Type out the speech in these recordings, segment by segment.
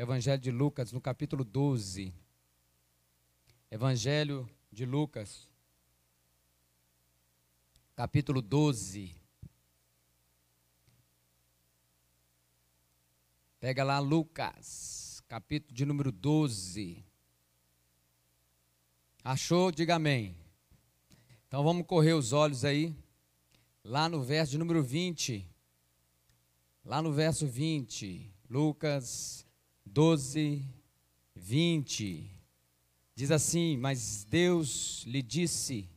Evangelho de Lucas, no capítulo 12. Evangelho de Lucas, capítulo 12. Pega lá Lucas, capítulo de número 12. Achou? Diga amém. Então vamos correr os olhos aí. Lá no verso de número 20. Lá no verso 20. Lucas 12, 20. Diz assim: Mas Deus lhe disse: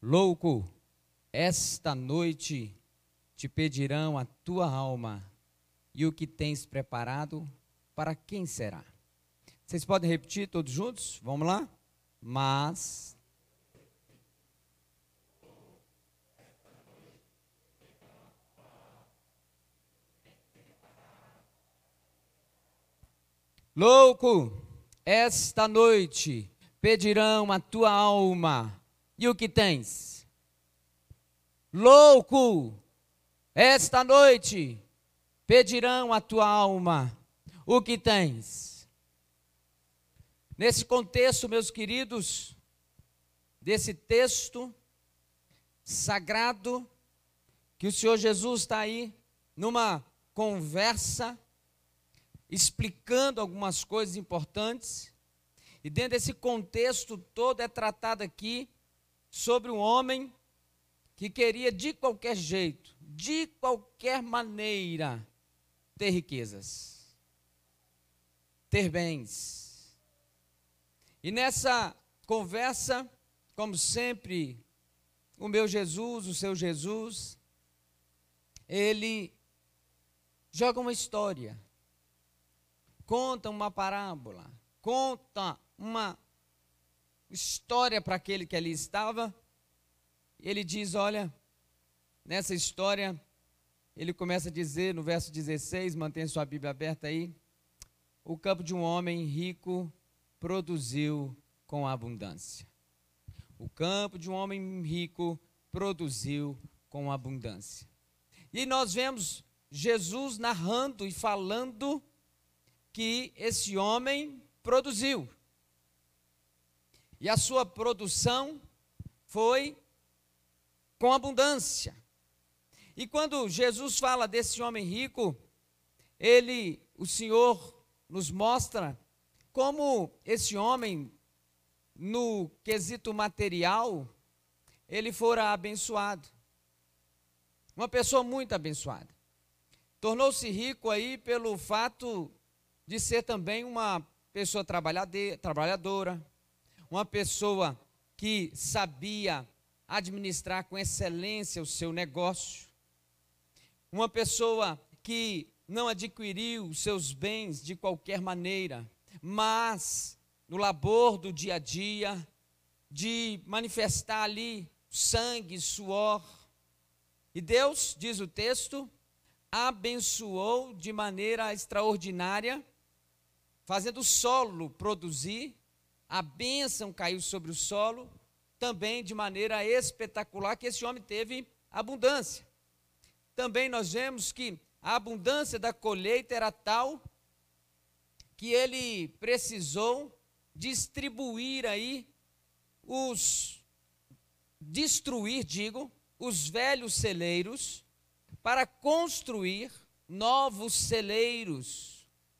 Louco, esta noite te pedirão a tua alma, e o que tens preparado, para quem será? Vocês podem repetir todos juntos? Vamos lá? Mas Louco, esta noite pedirão a tua alma, e o que tens? Louco, esta noite pedirão a tua alma, o que tens? Nesse contexto, meus queridos, desse texto sagrado, que o Senhor Jesus está aí numa conversa explicando algumas coisas importantes. E dentro desse contexto todo é tratado aqui sobre um homem que queria de qualquer jeito, de qualquer maneira, ter riquezas, ter bens. E nessa conversa, como sempre, o meu Jesus, o seu Jesus, ele joga uma história conta uma parábola, conta uma história para aquele que ali estava. Ele diz: Olha, nessa história, ele começa a dizer no verso 16, mantém sua Bíblia aberta aí. O campo de um homem rico produziu com abundância. O campo de um homem rico produziu com abundância. E nós vemos Jesus narrando e falando que esse homem produziu. E a sua produção foi com abundância. E quando Jesus fala desse homem rico, ele, o Senhor, nos mostra como esse homem, no quesito material, ele fora abençoado. Uma pessoa muito abençoada. Tornou-se rico aí pelo fato de ser também uma pessoa trabalhadora, uma pessoa que sabia administrar com excelência o seu negócio, uma pessoa que não adquiriu os seus bens de qualquer maneira, mas no labor do dia a dia, de manifestar ali sangue, suor. E Deus, diz o texto, abençoou de maneira extraordinária fazendo o solo produzir, a bênção caiu sobre o solo, também de maneira espetacular, que esse homem teve abundância. Também nós vemos que a abundância da colheita era tal que ele precisou distribuir aí os destruir, digo, os velhos celeiros para construir novos celeiros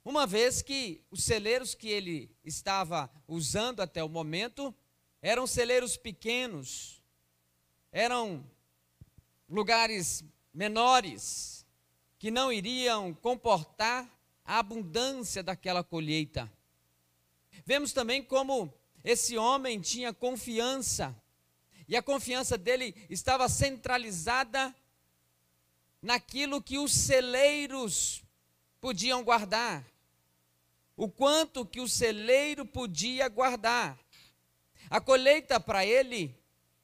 uma vez que os celeiros que ele estava usando até o momento eram celeiros pequenos, eram lugares menores, que não iriam comportar a abundância daquela colheita. Vemos também como esse homem tinha confiança, e a confiança dele estava centralizada naquilo que os celeiros podiam guardar o quanto que o celeiro podia guardar. A colheita para ele,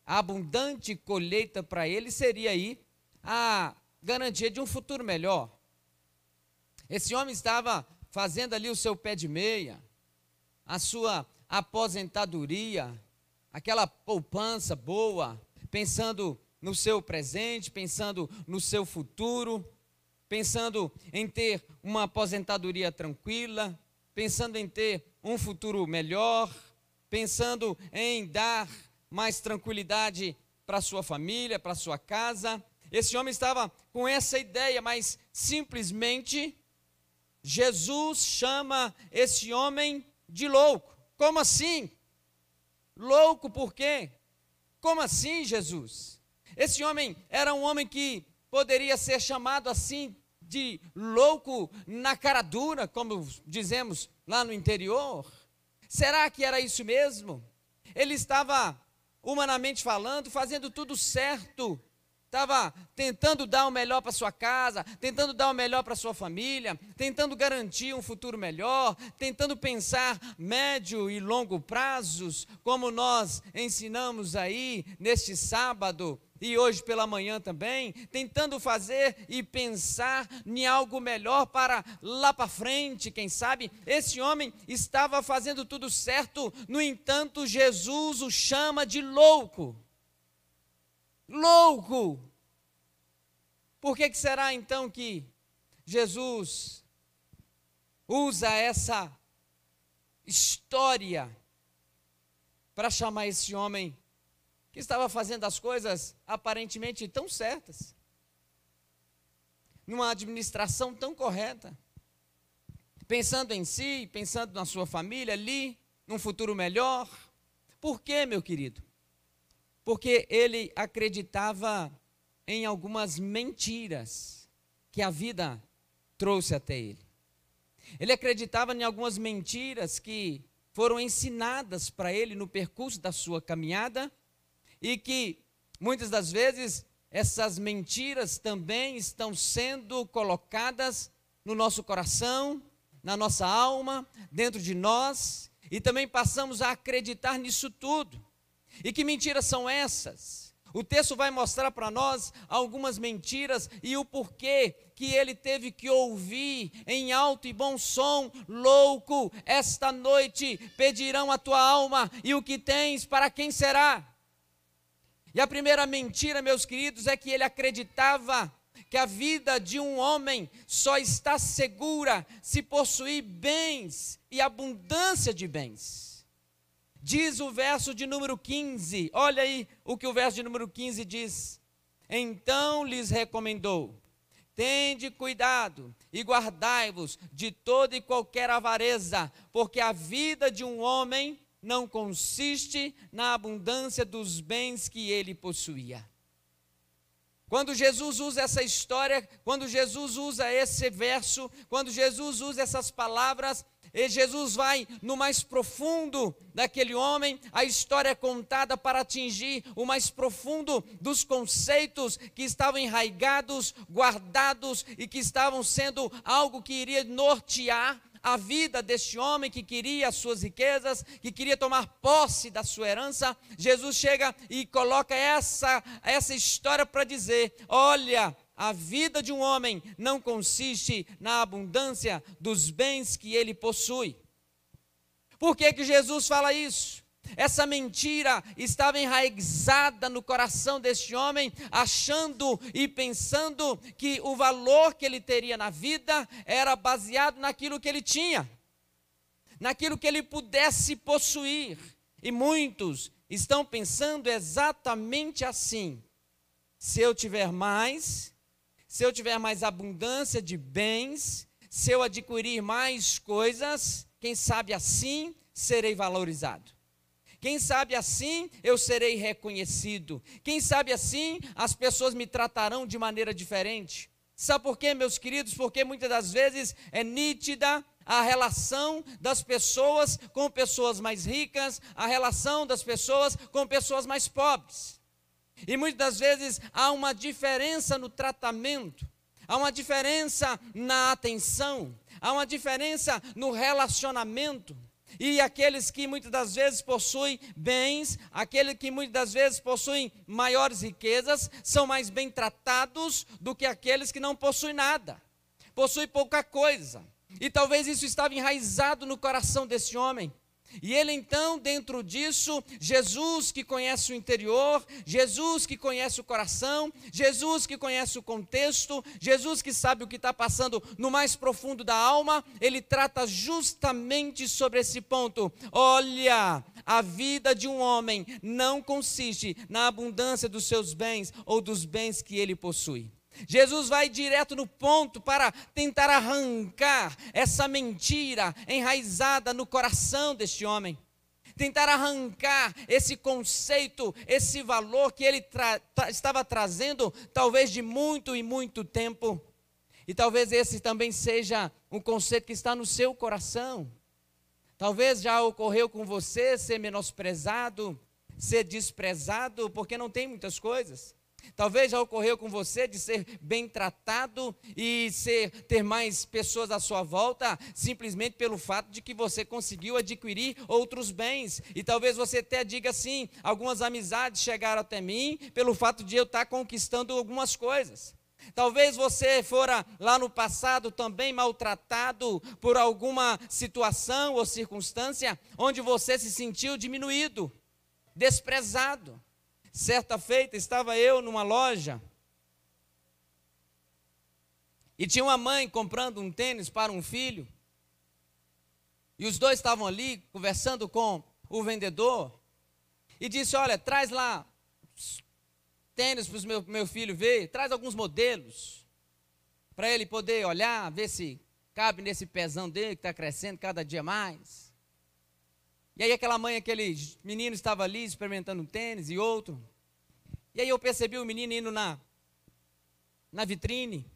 a abundante colheita para ele seria aí a garantia de um futuro melhor. Esse homem estava fazendo ali o seu pé de meia, a sua aposentadoria, aquela poupança boa, pensando no seu presente, pensando no seu futuro, pensando em ter uma aposentadoria tranquila, pensando em ter um futuro melhor, pensando em dar mais tranquilidade para sua família, para sua casa. Esse homem estava com essa ideia, mas simplesmente Jesus chama esse homem de louco. Como assim? Louco por quê? Como assim, Jesus? Esse homem era um homem que poderia ser chamado assim de louco na cara dura, como dizemos lá no interior? Será que era isso mesmo? Ele estava, humanamente falando, fazendo tudo certo, estava tentando dar o melhor para sua casa, tentando dar o melhor para sua família, tentando garantir um futuro melhor, tentando pensar médio e longo prazos, como nós ensinamos aí neste sábado e hoje pela manhã também, tentando fazer e pensar em algo melhor para lá para frente, quem sabe. Esse homem estava fazendo tudo certo, no entanto, Jesus o chama de louco. Louco! Por que, que será então que Jesus usa essa história para chamar esse homem estava fazendo as coisas aparentemente tão certas, numa administração tão correta, pensando em si, pensando na sua família ali, num futuro melhor. Por quê, meu querido? Porque ele acreditava em algumas mentiras que a vida trouxe até ele. Ele acreditava em algumas mentiras que foram ensinadas para ele no percurso da sua caminhada e que muitas das vezes essas mentiras também estão sendo colocadas no nosso coração, na nossa alma, dentro de nós, e também passamos a acreditar nisso tudo. E que mentiras são essas? O texto vai mostrar para nós algumas mentiras e o porquê que ele teve que ouvir em alto e bom som: Louco, esta noite pedirão a tua alma, e o que tens para quem será? E a primeira mentira, meus queridos, é que ele acreditava que a vida de um homem só está segura se possuir bens e abundância de bens. Diz o verso de número 15, olha aí o que o verso de número 15 diz. Então lhes recomendou: Tende cuidado e guardai-vos de toda e qualquer avareza, porque a vida de um homem não consiste na abundância dos bens que ele possuía. Quando Jesus usa essa história, quando Jesus usa esse verso, quando Jesus usa essas palavras, Jesus vai no mais profundo daquele homem, a história é contada para atingir o mais profundo dos conceitos que estavam enraigados, guardados e que estavam sendo algo que iria nortear a vida deste homem que queria as suas riquezas, que queria tomar posse da sua herança, Jesus chega e coloca essa, essa história para dizer: olha, a vida de um homem não consiste na abundância dos bens que ele possui. Por que, que Jesus fala isso? Essa mentira estava enraizada no coração deste homem, achando e pensando que o valor que ele teria na vida era baseado naquilo que ele tinha, naquilo que ele pudesse possuir. E muitos estão pensando exatamente assim: se eu tiver mais, se eu tiver mais abundância de bens, se eu adquirir mais coisas, quem sabe assim serei valorizado. Quem sabe assim eu serei reconhecido. Quem sabe assim as pessoas me tratarão de maneira diferente. Sabe por quê, meus queridos? Porque muitas das vezes é nítida a relação das pessoas com pessoas mais ricas, a relação das pessoas com pessoas mais pobres. E muitas das vezes há uma diferença no tratamento, há uma diferença na atenção, há uma diferença no relacionamento. E aqueles que muitas das vezes possuem bens, aqueles que muitas das vezes possuem maiores riquezas, são mais bem tratados do que aqueles que não possuem nada, possuem pouca coisa. E talvez isso estava enraizado no coração desse homem. E ele então, dentro disso, Jesus que conhece o interior, Jesus que conhece o coração, Jesus que conhece o contexto, Jesus que sabe o que está passando no mais profundo da alma, ele trata justamente sobre esse ponto. Olha, a vida de um homem não consiste na abundância dos seus bens ou dos bens que ele possui. Jesus vai direto no ponto para tentar arrancar essa mentira enraizada no coração deste homem. Tentar arrancar esse conceito, esse valor que ele tra tra estava trazendo, talvez de muito e muito tempo. E talvez esse também seja um conceito que está no seu coração. Talvez já ocorreu com você ser menosprezado, ser desprezado, porque não tem muitas coisas. Talvez já ocorreu com você de ser bem tratado e ser, ter mais pessoas à sua volta, simplesmente pelo fato de que você conseguiu adquirir outros bens. E talvez você até diga assim: algumas amizades chegaram até mim pelo fato de eu estar conquistando algumas coisas. Talvez você fora lá no passado também maltratado por alguma situação ou circunstância onde você se sentiu diminuído, desprezado. Certa feita estava eu numa loja e tinha uma mãe comprando um tênis para um filho. E os dois estavam ali conversando com o vendedor e disse: Olha, traz lá tênis para o meu, meu filho ver, traz alguns modelos para ele poder olhar, ver se cabe nesse pezão dele que está crescendo cada dia mais. E aí aquela mãe, aquele menino estava ali experimentando um tênis e outro. E aí eu percebi o menino indo na, na vitrine.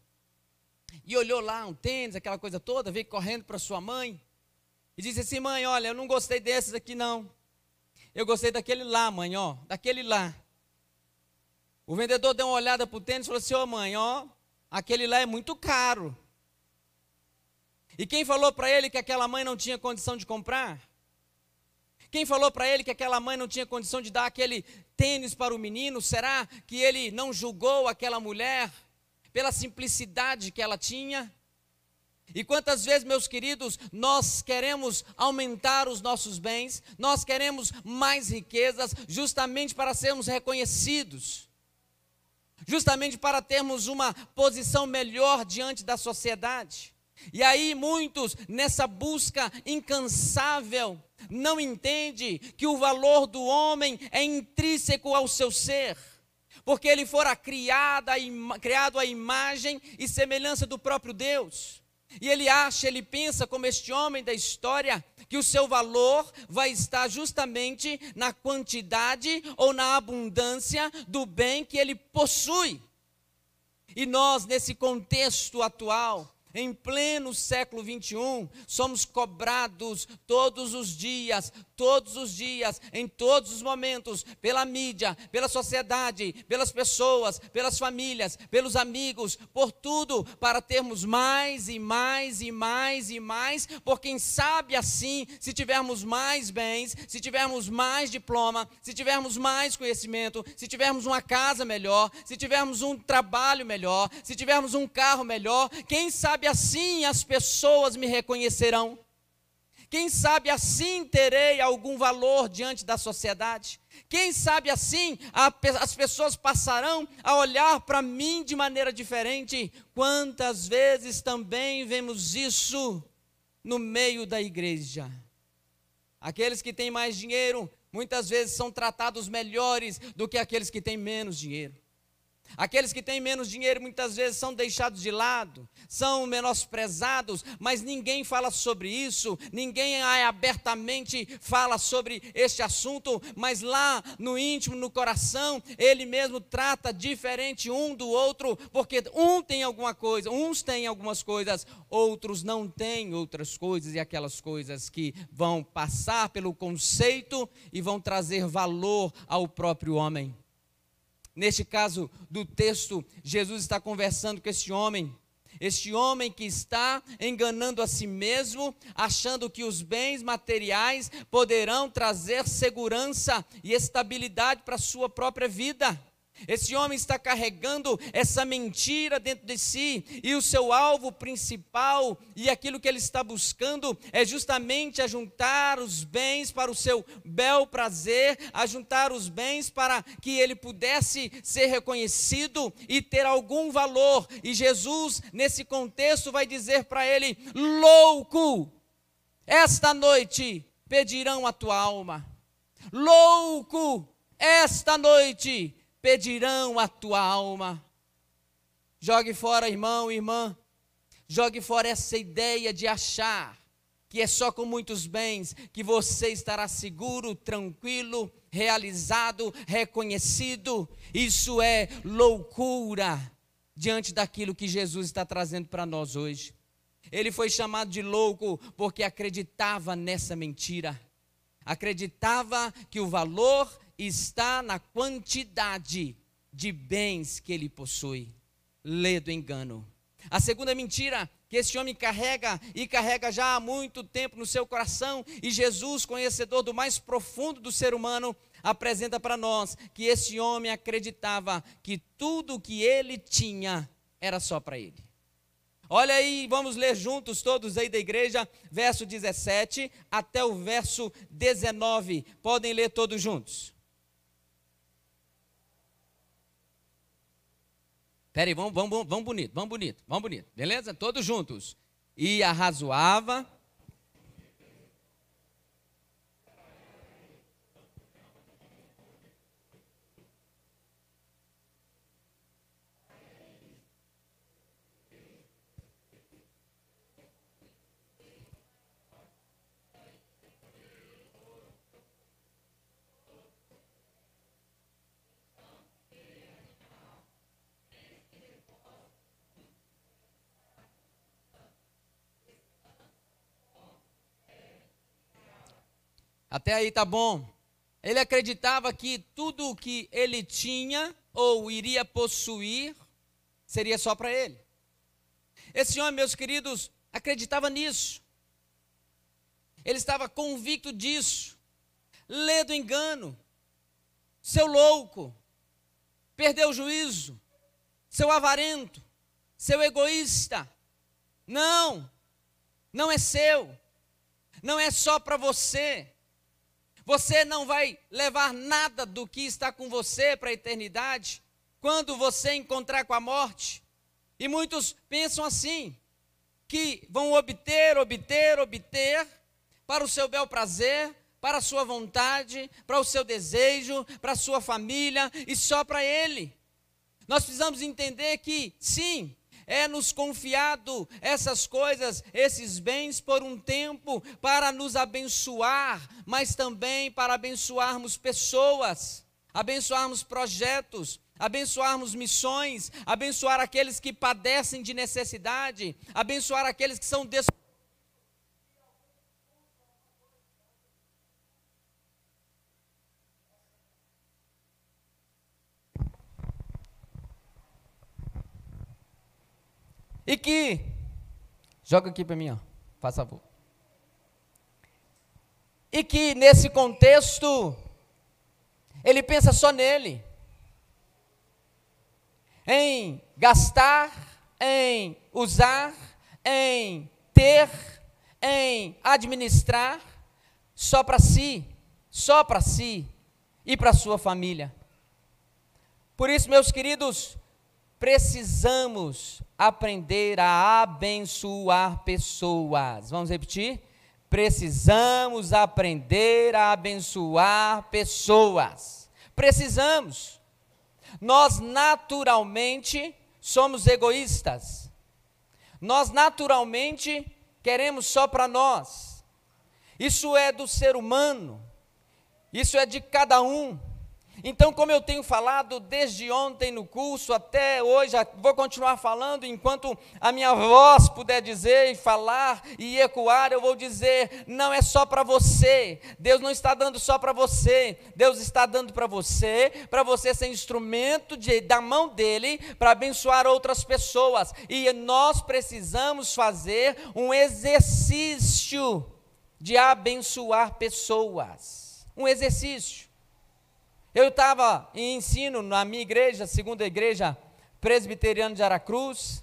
E olhou lá um tênis, aquela coisa toda, veio correndo para sua mãe. E disse assim, mãe, olha, eu não gostei desses aqui não. Eu gostei daquele lá, mãe, ó, daquele lá. O vendedor deu uma olhada para o tênis e falou assim, ô oh, mãe, ó, aquele lá é muito caro. E quem falou para ele que aquela mãe não tinha condição de comprar? Quem falou para ele que aquela mãe não tinha condição de dar aquele tênis para o menino? Será que ele não julgou aquela mulher pela simplicidade que ela tinha? E quantas vezes, meus queridos, nós queremos aumentar os nossos bens, nós queremos mais riquezas, justamente para sermos reconhecidos, justamente para termos uma posição melhor diante da sociedade. E aí muitos nessa busca incansável não entende que o valor do homem é intrínseco ao seu ser, porque ele fora criado criado à imagem e semelhança do próprio Deus. E ele acha, ele pensa como este homem da história, que o seu valor vai estar justamente na quantidade ou na abundância do bem que ele possui. E nós, nesse contexto atual, em pleno século 21, somos cobrados todos os dias, todos os dias, em todos os momentos, pela mídia, pela sociedade, pelas pessoas, pelas famílias, pelos amigos, por tudo, para termos mais e mais e mais e mais, por quem sabe assim, se tivermos mais bens, se tivermos mais diploma, se tivermos mais conhecimento, se tivermos uma casa melhor, se tivermos um trabalho melhor, se tivermos um carro melhor, quem sabe sabe assim as pessoas me reconhecerão. Quem sabe assim terei algum valor diante da sociedade. Quem sabe assim a, as pessoas passarão a olhar para mim de maneira diferente. Quantas vezes também vemos isso no meio da igreja? Aqueles que têm mais dinheiro muitas vezes são tratados melhores do que aqueles que têm menos dinheiro. Aqueles que têm menos dinheiro muitas vezes são deixados de lado, são menosprezados, mas ninguém fala sobre isso, ninguém abertamente fala sobre este assunto, mas lá no íntimo, no coração, ele mesmo trata diferente um do outro, porque um tem alguma coisa, uns têm algumas coisas, outros não têm outras coisas, e aquelas coisas que vão passar pelo conceito e vão trazer valor ao próprio homem. Neste caso do texto, Jesus está conversando com este homem, este homem que está enganando a si mesmo, achando que os bens materiais poderão trazer segurança e estabilidade para a sua própria vida. Esse homem está carregando essa mentira dentro de si, e o seu alvo principal e aquilo que ele está buscando é justamente ajuntar os bens para o seu bel prazer, ajuntar os bens para que ele pudesse ser reconhecido e ter algum valor. E Jesus, nesse contexto, vai dizer para ele: louco, esta noite pedirão a tua alma. Louco, esta noite pedirão a tua alma. Jogue fora, irmão irmã. Jogue fora essa ideia de achar que é só com muitos bens que você estará seguro, tranquilo, realizado, reconhecido. Isso é loucura diante daquilo que Jesus está trazendo para nós hoje. Ele foi chamado de louco porque acreditava nessa mentira. Acreditava que o valor está na quantidade de bens que ele possui. Lê do engano. A segunda mentira que esse homem carrega e carrega já há muito tempo no seu coração, e Jesus, conhecedor do mais profundo do ser humano, apresenta para nós que esse homem acreditava que tudo que ele tinha era só para ele. Olha aí, vamos ler juntos todos aí da igreja, verso 17 até o verso 19. Podem ler todos juntos. Peraí, vamos, vamos, vamos bonito, vamos bonito, vamos bonito, beleza? Todos juntos. E arrazoava Até aí tá bom. Ele acreditava que tudo o que ele tinha ou iria possuir seria só para ele. Esse homem, meus queridos, acreditava nisso. Ele estava convicto disso. Lê do engano. Seu louco. Perdeu o juízo. Seu avarento. Seu egoísta. Não. Não é seu. Não é só para você. Você não vai levar nada do que está com você para a eternidade quando você encontrar com a morte. E muitos pensam assim, que vão obter, obter, obter para o seu bel prazer, para a sua vontade, para o seu desejo, para a sua família e só para ele. Nós precisamos entender que, sim, é nos confiado essas coisas, esses bens por um tempo para nos abençoar, mas também para abençoarmos pessoas, abençoarmos projetos, abençoarmos missões, abençoar aqueles que padecem de necessidade, abençoar aqueles que são des E que, joga aqui para mim, ó, faz favor. E que nesse contexto, ele pensa só nele, em gastar, em usar, em ter, em administrar, só para si, só para si e para sua família. Por isso, meus queridos, precisamos aprender a abençoar pessoas. Vamos repetir? Precisamos aprender a abençoar pessoas. Precisamos. Nós naturalmente somos egoístas. Nós naturalmente queremos só para nós. Isso é do ser humano. Isso é de cada um. Então, como eu tenho falado desde ontem no curso até hoje, vou continuar falando enquanto a minha voz puder dizer e falar e ecoar, eu vou dizer: não é só para você. Deus não está dando só para você. Deus está dando para você, para você ser instrumento de, da mão dele para abençoar outras pessoas. E nós precisamos fazer um exercício de abençoar pessoas. Um exercício. Eu estava em ensino na minha igreja, segunda igreja presbiteriana de Aracruz.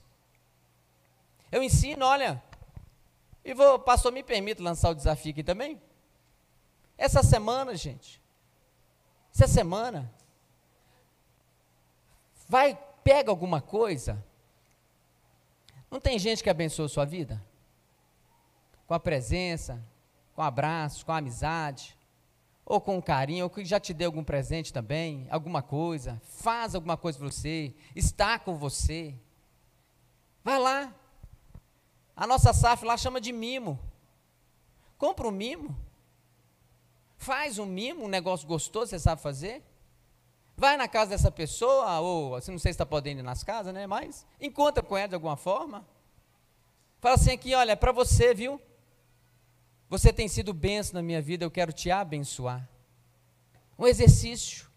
Eu ensino, olha, e vou, pastor, me permite lançar o desafio aqui também? Essa semana, gente, essa semana, vai, pega alguma coisa. Não tem gente que abençoa a sua vida? Com a presença, com abraço, com amizade, ou com carinho, ou que já te deu algum presente também, alguma coisa, faz alguma coisa para você, está com você. Vai lá. A nossa SAF lá chama de mimo. Compra um mimo. Faz um mimo, um negócio gostoso, você sabe fazer. Vai na casa dessa pessoa, ou assim, não sei se está podendo ir nas casas, né? Mas encontra com ela de alguma forma. Fala assim aqui, olha, é para você, viu? Você tem sido benção na minha vida, eu quero te abençoar. Um exercício,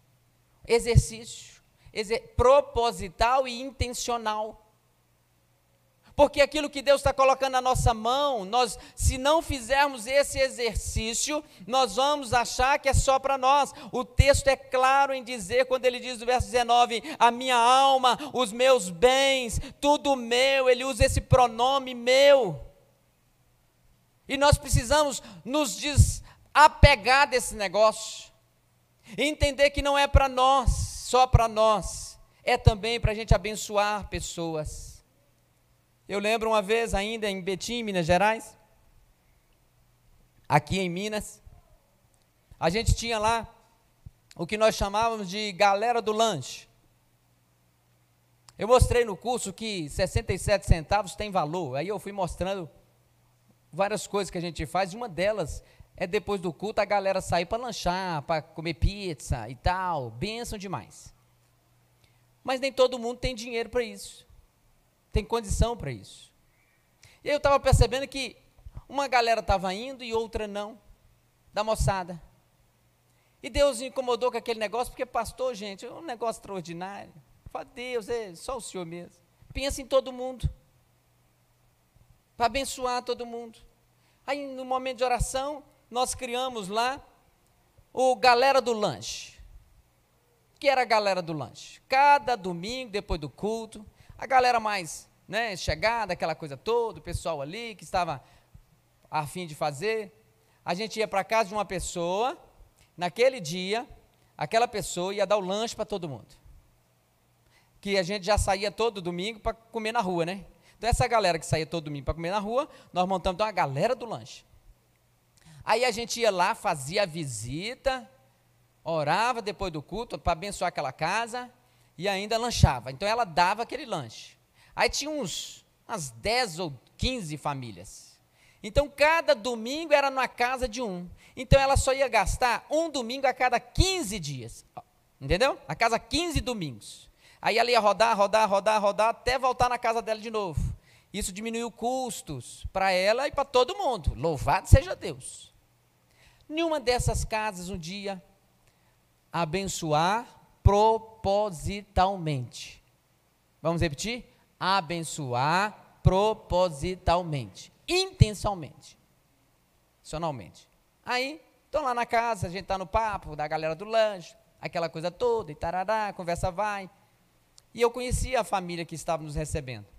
exercício, exer proposital e intencional. Porque aquilo que Deus está colocando na nossa mão, nós, se não fizermos esse exercício, nós vamos achar que é só para nós. O texto é claro em dizer, quando ele diz no verso 19: a minha alma, os meus bens, tudo meu, ele usa esse pronome meu. E nós precisamos nos desapegar desse negócio, entender que não é para nós, só para nós, é também para a gente abençoar pessoas. Eu lembro uma vez ainda em Betim, Minas Gerais, aqui em Minas, a gente tinha lá o que nós chamávamos de galera do lanche. Eu mostrei no curso que 67 centavos tem valor. Aí eu fui mostrando várias coisas que a gente faz, e uma delas é depois do culto a galera sair para lanchar, para comer pizza e tal. Benção demais. Mas nem todo mundo tem dinheiro para isso tem condição para isso. E eu estava percebendo que uma galera estava indo e outra não, da moçada. E Deus incomodou com aquele negócio, porque pastor, gente, é um negócio extraordinário. Fala, Deus, é só o Senhor mesmo. Pensa em todo mundo. Para abençoar todo mundo. Aí, no momento de oração, nós criamos lá o Galera do Lanche. O que era a Galera do Lanche? Cada domingo, depois do culto, a galera mais né, chegada, aquela coisa toda, o pessoal ali que estava a fim de fazer, a gente ia para casa de uma pessoa, naquele dia, aquela pessoa ia dar o lanche para todo mundo. Que a gente já saía todo domingo para comer na rua, né? Então essa galera que saía todo domingo para comer na rua, nós montamos então, a galera do lanche. Aí a gente ia lá, fazia a visita, orava depois do culto para abençoar aquela casa, e ainda lanchava. Então ela dava aquele lanche. Aí tinha uns, umas 10 ou 15 famílias. Então cada domingo era na casa de um. Então ela só ia gastar um domingo a cada 15 dias. Entendeu? A casa 15 domingos. Aí ela ia rodar, rodar, rodar, rodar, até voltar na casa dela de novo. Isso diminuiu custos para ela e para todo mundo. Louvado seja Deus. Nenhuma dessas casas um dia abençoar propositalmente. Vamos repetir? Abençoar propositalmente, intencionalmente, intencionalmente. Aí, estão lá na casa, a gente está no papo da galera do lanche, aquela coisa toda, e tarará, a conversa vai. E eu conhecia a família que estava nos recebendo.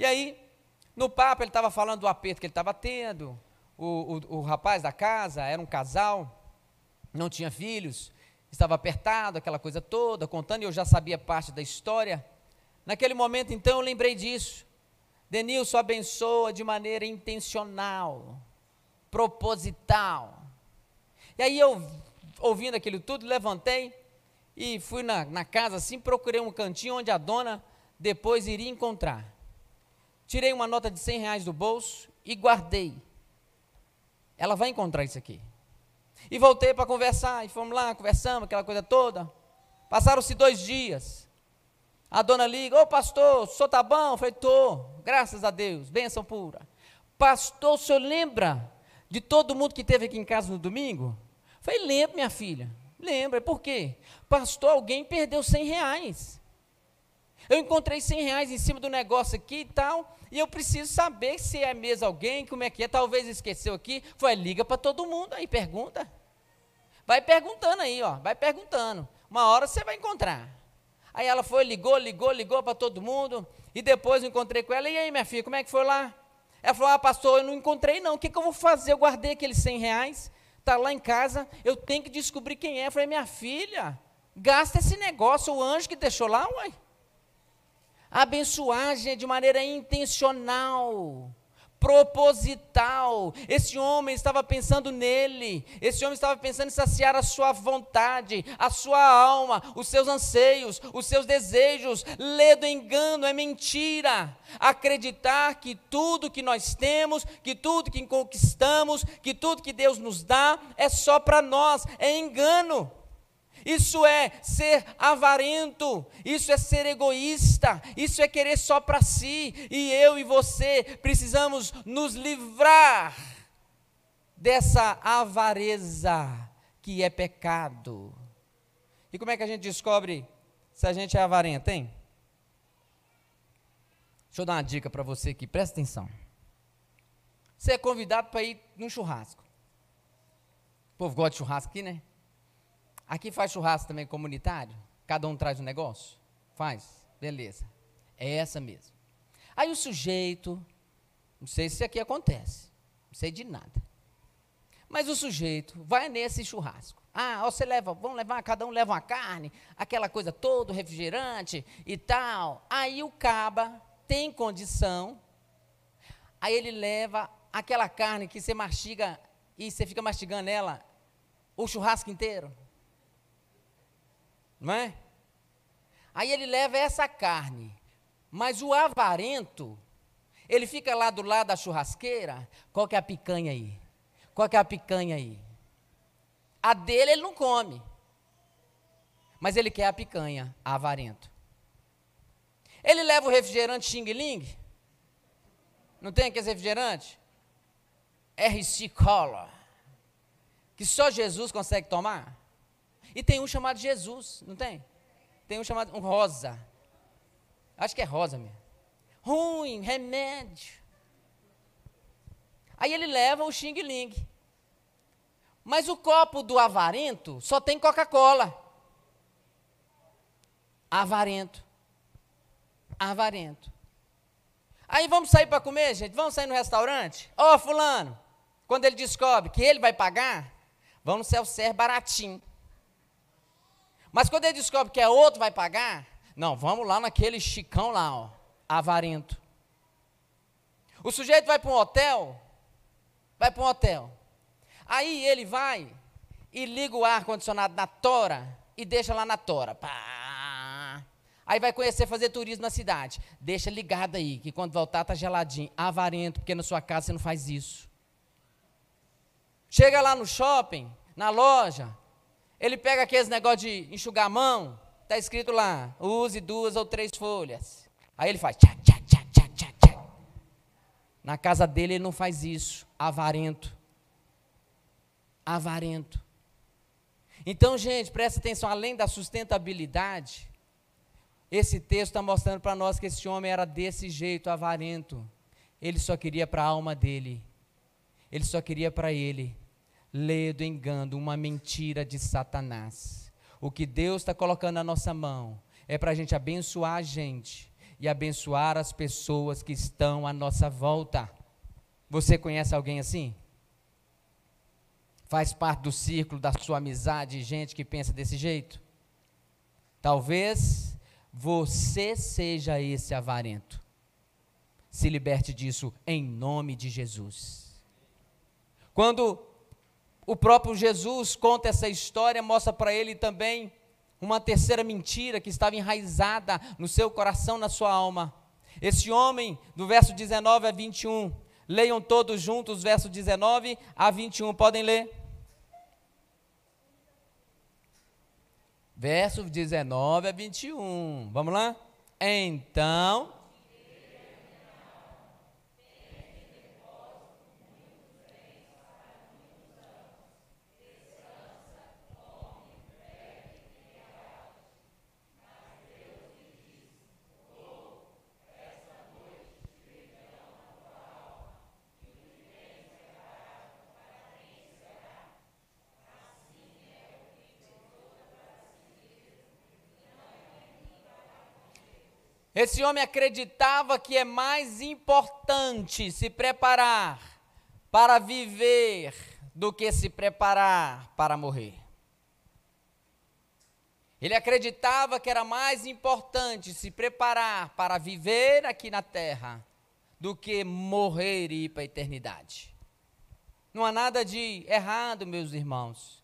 E aí, no papo, ele estava falando do aperto que ele estava tendo. O, o, o rapaz da casa era um casal, não tinha filhos, estava apertado, aquela coisa toda, contando, e eu já sabia parte da história. Naquele momento, então, eu lembrei disso. Denilson abençoa de maneira intencional, proposital. E aí eu, ouvindo aquilo tudo, levantei e fui na, na casa assim, procurei um cantinho onde a dona depois iria encontrar. Tirei uma nota de 100 reais do bolso e guardei. Ela vai encontrar isso aqui. E voltei para conversar, e fomos lá, conversamos, aquela coisa toda. Passaram-se dois dias. A dona liga, ô pastor, o senhor está bom? Eu falei, estou, graças a Deus, bênção pura. Pastor, o senhor lembra de todo mundo que teve aqui em casa no domingo? Eu falei, lembro, minha filha, lembra, por quê? Pastor, alguém perdeu 100 reais. Eu encontrei 100 reais em cima do negócio aqui e tal, e eu preciso saber se é mesmo alguém, como é que é, talvez esqueceu aqui. Foi, liga para todo mundo aí, pergunta. Vai perguntando aí, ó, vai perguntando. Uma hora você vai encontrar. Aí ela foi, ligou, ligou, ligou para todo mundo. E depois eu encontrei com ela. E aí, minha filha, como é que foi lá? Ela falou: Ah, pastor, eu não encontrei não. O que, que eu vou fazer? Eu guardei aqueles 100 reais. Está lá em casa. Eu tenho que descobrir quem é. Eu falei: Minha filha, gasta esse negócio. O anjo que deixou lá, uai. Abençoar, gente, de maneira intencional proposital. Esse homem estava pensando nele, esse homem estava pensando em saciar a sua vontade, a sua alma, os seus anseios, os seus desejos. Ler do engano é mentira. Acreditar que tudo que nós temos, que tudo que conquistamos, que tudo que Deus nos dá é só para nós, é engano. Isso é ser avarento, isso é ser egoísta, isso é querer só para si. E eu e você precisamos nos livrar dessa avareza que é pecado. E como é que a gente descobre se a gente é avarento, hein? Deixa eu dar uma dica para você aqui, presta atenção. Você é convidado para ir num churrasco. O povo gosta de churrasco aqui, né? Aqui faz churrasco também comunitário? Cada um traz um negócio? Faz? Beleza. É essa mesmo. Aí o sujeito, não sei se isso aqui acontece, não sei de nada. Mas o sujeito vai nesse churrasco. Ah, você leva, vamos levar, cada um leva uma carne, aquela coisa toda, refrigerante e tal. Aí o caba tem condição, aí ele leva aquela carne que você mastiga e você fica mastigando ela o churrasco inteiro não é? Aí ele leva essa carne, mas o avarento, ele fica lá do lado da churrasqueira, qual que é a picanha aí? Qual que é a picanha aí? A dele ele não come, mas ele quer a picanha, avarento. Ele leva o refrigerante Xing Ling, não tem aquele refrigerante? RC Cola, que só Jesus consegue tomar? E tem um chamado Jesus, não tem? Tem um chamado um rosa. Acho que é rosa mesmo. Ruim, remédio. Aí ele leva o Xing Ling. Mas o copo do avarento só tem Coca-Cola. Avarento. Avarento. Aí vamos sair para comer, gente? Vamos sair no restaurante? Ó, oh, fulano, quando ele descobre que ele vai pagar, vamos no self-service baratinho. Mas quando ele descobre que é outro vai pagar, não, vamos lá naquele chicão lá, ó, avarento. O sujeito vai para um hotel, vai para um hotel. Aí ele vai e liga o ar condicionado na tora e deixa lá na tora. Pá. Aí vai conhecer fazer turismo na cidade. Deixa ligado aí, que quando voltar tá geladinho, avarento, porque na sua casa você não faz isso. Chega lá no shopping, na loja, ele pega aqueles negócios de enxugar a mão, está escrito lá, use duas ou três folhas. Aí ele faz. Na casa dele ele não faz isso, avarento. Avarento. Então, gente, presta atenção, além da sustentabilidade, esse texto está mostrando para nós que esse homem era desse jeito, avarento. Ele só queria para a alma dele. Ele só queria para ele lê do engano, uma mentira de Satanás. O que Deus está colocando na nossa mão é para a gente abençoar a gente e abençoar as pessoas que estão à nossa volta. Você conhece alguém assim? Faz parte do círculo da sua amizade, gente que pensa desse jeito? Talvez você seja esse avarento. Se liberte disso em nome de Jesus. Quando o próprio Jesus conta essa história, mostra para ele também uma terceira mentira que estava enraizada no seu coração, na sua alma. Esse homem, do verso 19 a 21, leiam todos juntos, verso 19 a 21, podem ler? Verso 19 a 21, vamos lá? Então, Esse homem acreditava que é mais importante se preparar para viver do que se preparar para morrer. Ele acreditava que era mais importante se preparar para viver aqui na terra do que morrer e ir para a eternidade. Não há nada de errado, meus irmãos.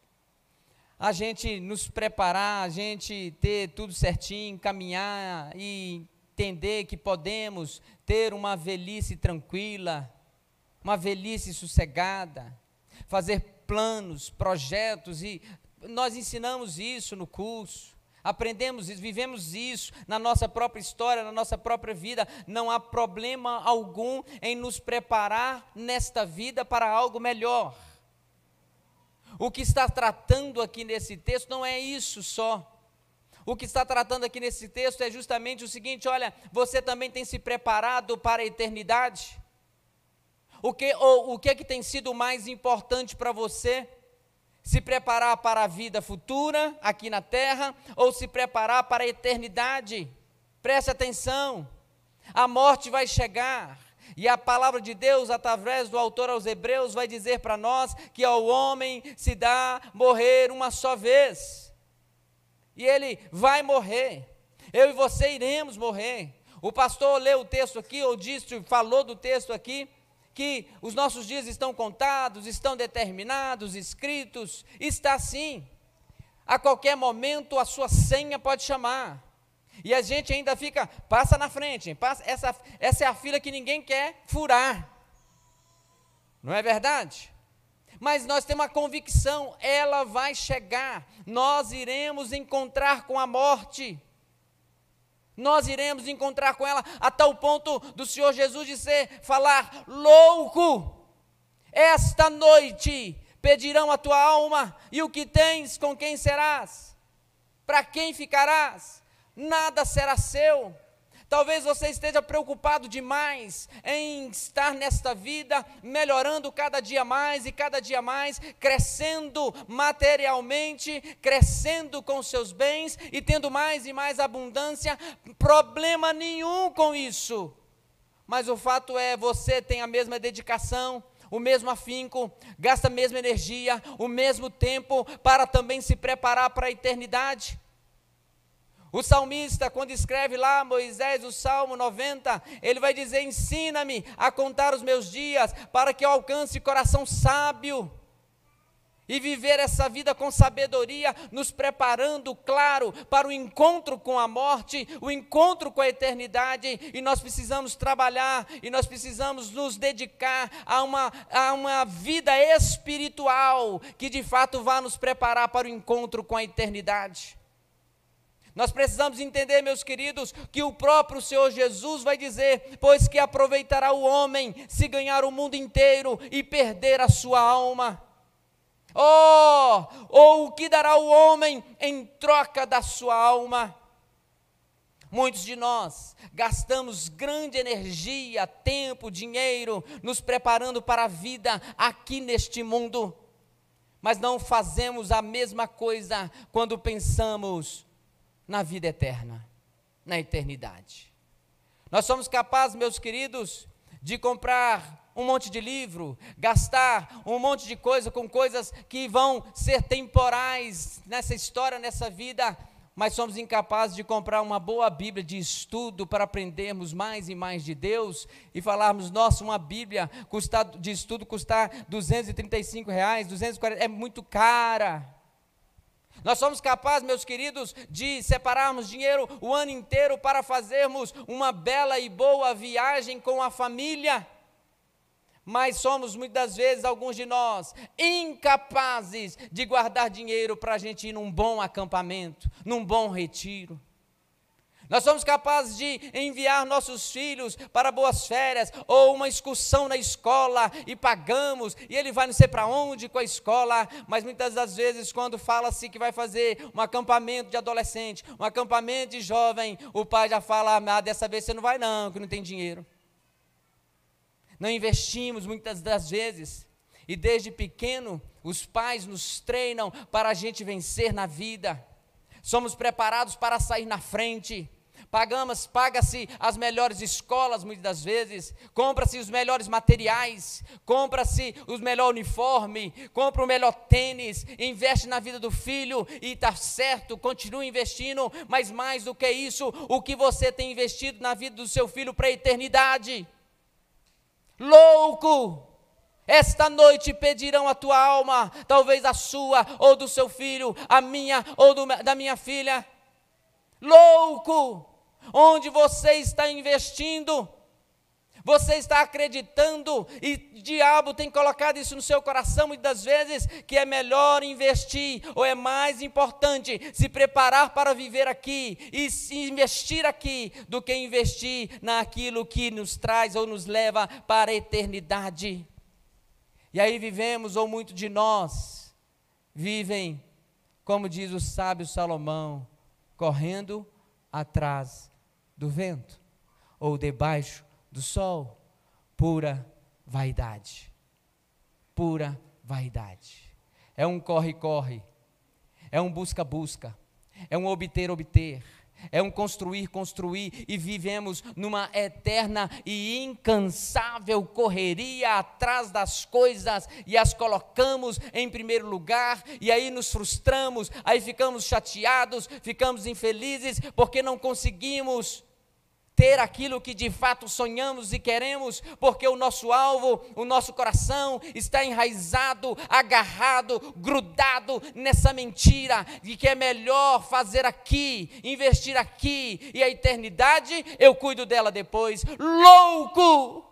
A gente nos preparar, a gente ter tudo certinho, caminhar e entender que podemos ter uma velhice tranquila, uma velhice sossegada, fazer planos, projetos e nós ensinamos isso no curso, aprendemos isso, vivemos isso na nossa própria história, na nossa própria vida. Não há problema algum em nos preparar nesta vida para algo melhor. O que está tratando aqui nesse texto não é isso só. O que está tratando aqui nesse texto é justamente o seguinte: olha, você também tem se preparado para a eternidade? O que, ou, o que é que tem sido mais importante para você? se preparar para a vida futura aqui na terra ou se preparar para a eternidade. Preste atenção, a morte vai chegar. E a palavra de Deus, através do autor aos Hebreus, vai dizer para nós que ao homem se dá morrer uma só vez. E ele vai morrer. Eu e você iremos morrer. O pastor leu o texto aqui, ou disse, falou do texto aqui, que os nossos dias estão contados, estão determinados, escritos, está assim. A qualquer momento a sua senha pode chamar. E a gente ainda fica, passa na frente, passa, essa, essa é a fila que ninguém quer furar. Não é verdade? Mas nós temos uma convicção, ela vai chegar, nós iremos encontrar com a morte nós iremos encontrar com ela a tal ponto do Senhor Jesus dizer, falar, louco, esta noite pedirão a tua alma, e o que tens, com quem serás? Para quem ficarás? Nada será seu. Talvez você esteja preocupado demais em estar nesta vida, melhorando cada dia mais e cada dia mais, crescendo materialmente, crescendo com seus bens e tendo mais e mais abundância. Problema nenhum com isso. Mas o fato é, você tem a mesma dedicação, o mesmo afinco, gasta a mesma energia, o mesmo tempo para também se preparar para a eternidade. O salmista, quando escreve lá Moisés, o Salmo 90, ele vai dizer: Ensina-me a contar os meus dias, para que eu alcance coração sábio e viver essa vida com sabedoria, nos preparando, claro, para o encontro com a morte, o encontro com a eternidade, e nós precisamos trabalhar, e nós precisamos nos dedicar a uma, a uma vida espiritual que de fato vá nos preparar para o encontro com a eternidade. Nós precisamos entender, meus queridos, que o próprio Senhor Jesus vai dizer: Pois que aproveitará o homem se ganhar o mundo inteiro e perder a sua alma. Oh, ou o que dará o homem em troca da sua alma? Muitos de nós gastamos grande energia, tempo, dinheiro, nos preparando para a vida aqui neste mundo, mas não fazemos a mesma coisa quando pensamos na vida eterna, na eternidade. Nós somos capazes, meus queridos, de comprar um monte de livro, gastar um monte de coisa com coisas que vão ser temporais nessa história, nessa vida, mas somos incapazes de comprar uma boa Bíblia de estudo para aprendermos mais e mais de Deus e falarmos, nossa, uma Bíblia custa, de estudo custar 235 reais, 240, é muito cara. Nós somos capazes, meus queridos, de separarmos dinheiro o ano inteiro para fazermos uma bela e boa viagem com a família. Mas somos muitas vezes, alguns de nós, incapazes de guardar dinheiro para a gente ir num bom acampamento, num bom retiro. Nós somos capazes de enviar nossos filhos para boas férias ou uma excursão na escola e pagamos, e ele vai não sei para onde com a escola, mas muitas das vezes, quando fala-se que vai fazer um acampamento de adolescente, um acampamento de jovem, o pai já fala: ah, dessa vez você não vai, não, que não tem dinheiro. Não investimos muitas das vezes, e desde pequeno, os pais nos treinam para a gente vencer na vida. Somos preparados para sair na frente Pagamos, paga-se as melhores escolas muitas das vezes, compra-se os melhores materiais, compra-se o melhor uniforme, compra o melhor tênis, investe na vida do filho e está certo, continue investindo, mas mais do que isso, o que você tem investido na vida do seu filho para a eternidade. Louco! Esta noite pedirão a tua alma, talvez a sua ou do seu filho, a minha ou do, da minha filha. Louco! Onde você está investindo, você está acreditando, e o diabo tem colocado isso no seu coração muitas vezes, que é melhor investir, ou é mais importante se preparar para viver aqui e se investir aqui, do que investir naquilo que nos traz ou nos leva para a eternidade. E aí vivemos, ou muito de nós, vivem, como diz o sábio Salomão, correndo atrás do vento ou debaixo do sol. Pura vaidade. Pura vaidade. É um corre-corre. É um busca-busca. É um obter-obter. É um construir, construir, e vivemos numa eterna e incansável correria atrás das coisas e as colocamos em primeiro lugar, e aí nos frustramos, aí ficamos chateados, ficamos infelizes porque não conseguimos ter aquilo que de fato sonhamos e queremos, porque o nosso alvo, o nosso coração está enraizado, agarrado, grudado nessa mentira de que é melhor fazer aqui, investir aqui e a eternidade eu cuido dela depois. Louco!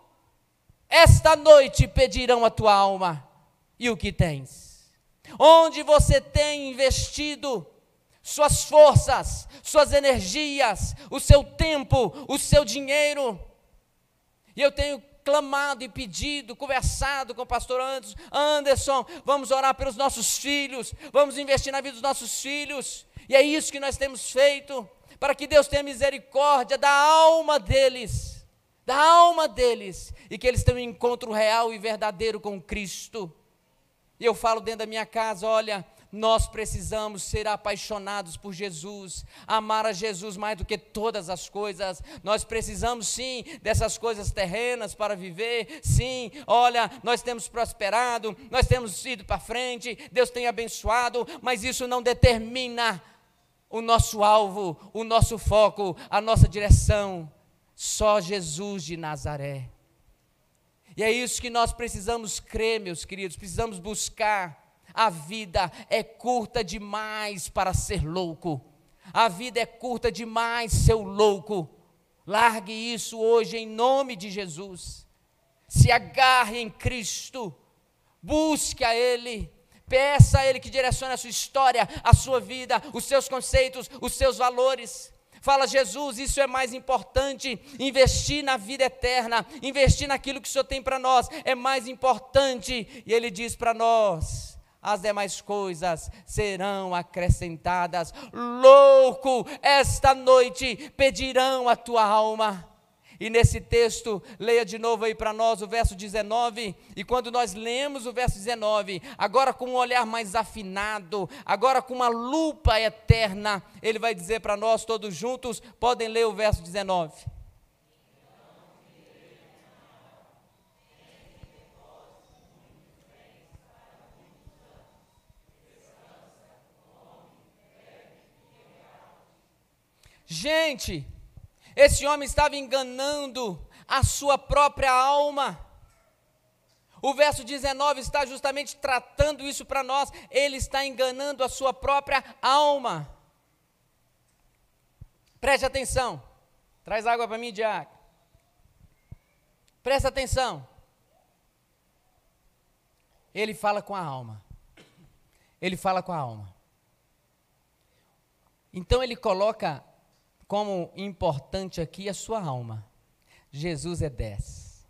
Esta noite pedirão a tua alma e o que tens? Onde você tem investido? Suas forças, suas energias, o seu tempo, o seu dinheiro. E eu tenho clamado e pedido, conversado com o pastor Anderson, vamos orar pelos nossos filhos, vamos investir na vida dos nossos filhos. E é isso que nós temos feito, para que Deus tenha misericórdia da alma deles, da alma deles, e que eles tenham um encontro real e verdadeiro com Cristo. E eu falo dentro da minha casa, olha, nós precisamos ser apaixonados por Jesus, amar a Jesus mais do que todas as coisas. Nós precisamos sim dessas coisas terrenas para viver. Sim, olha, nós temos prosperado, nós temos ido para frente, Deus tem abençoado, mas isso não determina o nosso alvo, o nosso foco, a nossa direção. Só Jesus de Nazaré. E é isso que nós precisamos crer, meus queridos, precisamos buscar a vida é curta demais para ser louco. A vida é curta demais, seu louco. Largue isso hoje em nome de Jesus. Se agarre em Cristo. Busque a Ele. Peça a Ele que direcione a sua história, a sua vida, os seus conceitos, os seus valores. Fala, Jesus, isso é mais importante. Investir na vida eterna, investir naquilo que o Senhor tem para nós é mais importante. E Ele diz para nós: as demais coisas serão acrescentadas. Louco, esta noite pedirão a tua alma. E nesse texto, leia de novo aí para nós o verso 19. E quando nós lemos o verso 19, agora com um olhar mais afinado, agora com uma lupa eterna, ele vai dizer para nós todos juntos: podem ler o verso 19. Gente, esse homem estava enganando a sua própria alma. O verso 19 está justamente tratando isso para nós. Ele está enganando a sua própria alma. Preste atenção. Traz água para mim, Diago. Presta atenção. Ele fala com a alma. Ele fala com a alma. Então ele coloca como importante aqui a sua alma. Jesus é 10.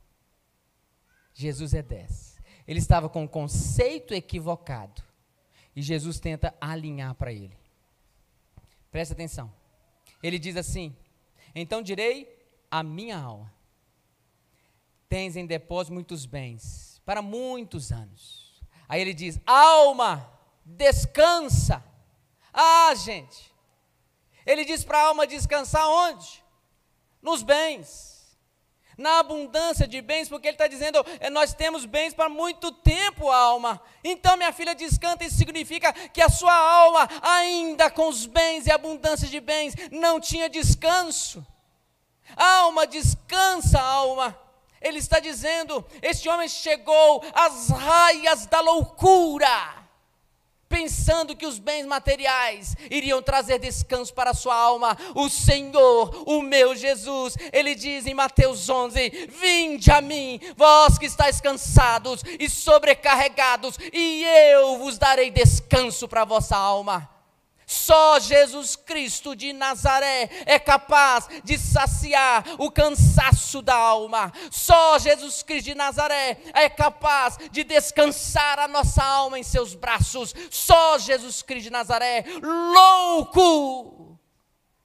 Jesus é 10. Ele estava com um conceito equivocado. E Jesus tenta alinhar para ele. Presta atenção. Ele diz assim: Então direi a minha alma: Tens em depósito muitos bens para muitos anos. Aí ele diz: Alma, descansa. Ah, gente, Ele diz para a alma descansar onde? Nos bens. Na abundância de bens, porque ele está dizendo, é, nós temos bens para muito tempo, alma. Então, minha filha, descanta, isso significa que a sua alma, ainda com os bens e abundância de bens, não tinha descanso. Alma, descansa, alma. Ele está dizendo: este homem chegou às raias da loucura pensando que os bens materiais iriam trazer descanso para a sua alma. O Senhor, o meu Jesus, ele diz em Mateus 11: Vinde a mim, vós que estáis cansados e sobrecarregados, e eu vos darei descanso para a vossa alma. Só Jesus Cristo de Nazaré é capaz de saciar o cansaço da alma. Só Jesus Cristo de Nazaré é capaz de descansar a nossa alma em seus braços. Só Jesus Cristo de Nazaré, louco,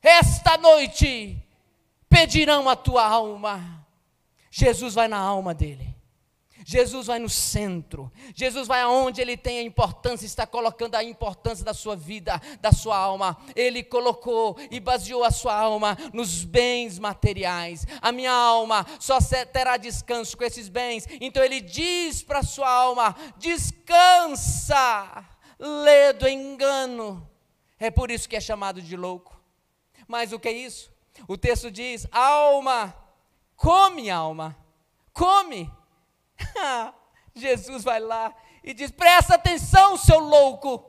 esta noite pedirão a tua alma. Jesus vai na alma dele. Jesus vai no centro, Jesus vai aonde ele tem a importância, está colocando a importância da sua vida, da sua alma. Ele colocou e baseou a sua alma nos bens materiais. A minha alma só terá descanso com esses bens. Então ele diz para a sua alma: descansa, lê do engano. É por isso que é chamado de louco. Mas o que é isso? O texto diz: alma, come alma, come Jesus vai lá e diz: presta atenção, seu louco.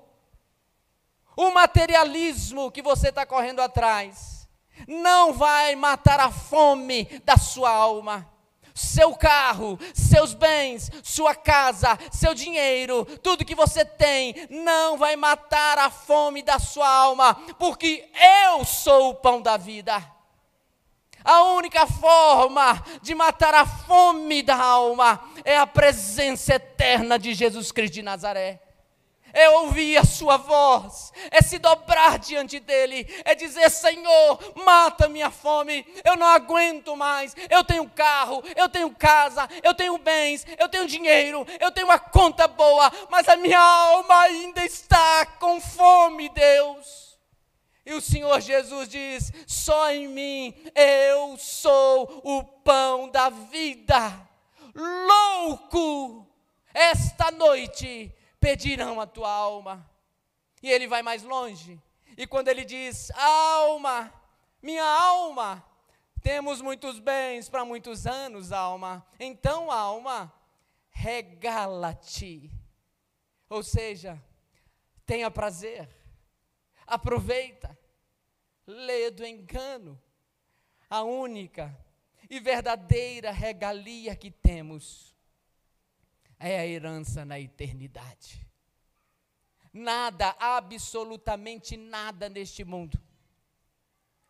O materialismo que você está correndo atrás não vai matar a fome da sua alma. Seu carro, seus bens, sua casa, seu dinheiro, tudo que você tem, não vai matar a fome da sua alma, porque eu sou o pão da vida. A única forma de matar a fome da alma é a presença eterna de Jesus Cristo de Nazaré. É ouvir a sua voz, é se dobrar diante dele, é dizer: Senhor, mata minha fome, eu não aguento mais. Eu tenho carro, eu tenho casa, eu tenho bens, eu tenho dinheiro, eu tenho uma conta boa, mas a minha alma ainda está com fome, Deus. E o Senhor Jesus diz: só em mim eu sou o pão da vida. Louco, esta noite pedirão a tua alma. E ele vai mais longe. E quando ele diz: alma, minha alma, temos muitos bens para muitos anos, alma. Então, alma, regala-te. Ou seja, tenha prazer aproveita, lê do engano. A única e verdadeira regalia que temos é a herança na eternidade. Nada, absolutamente nada neste mundo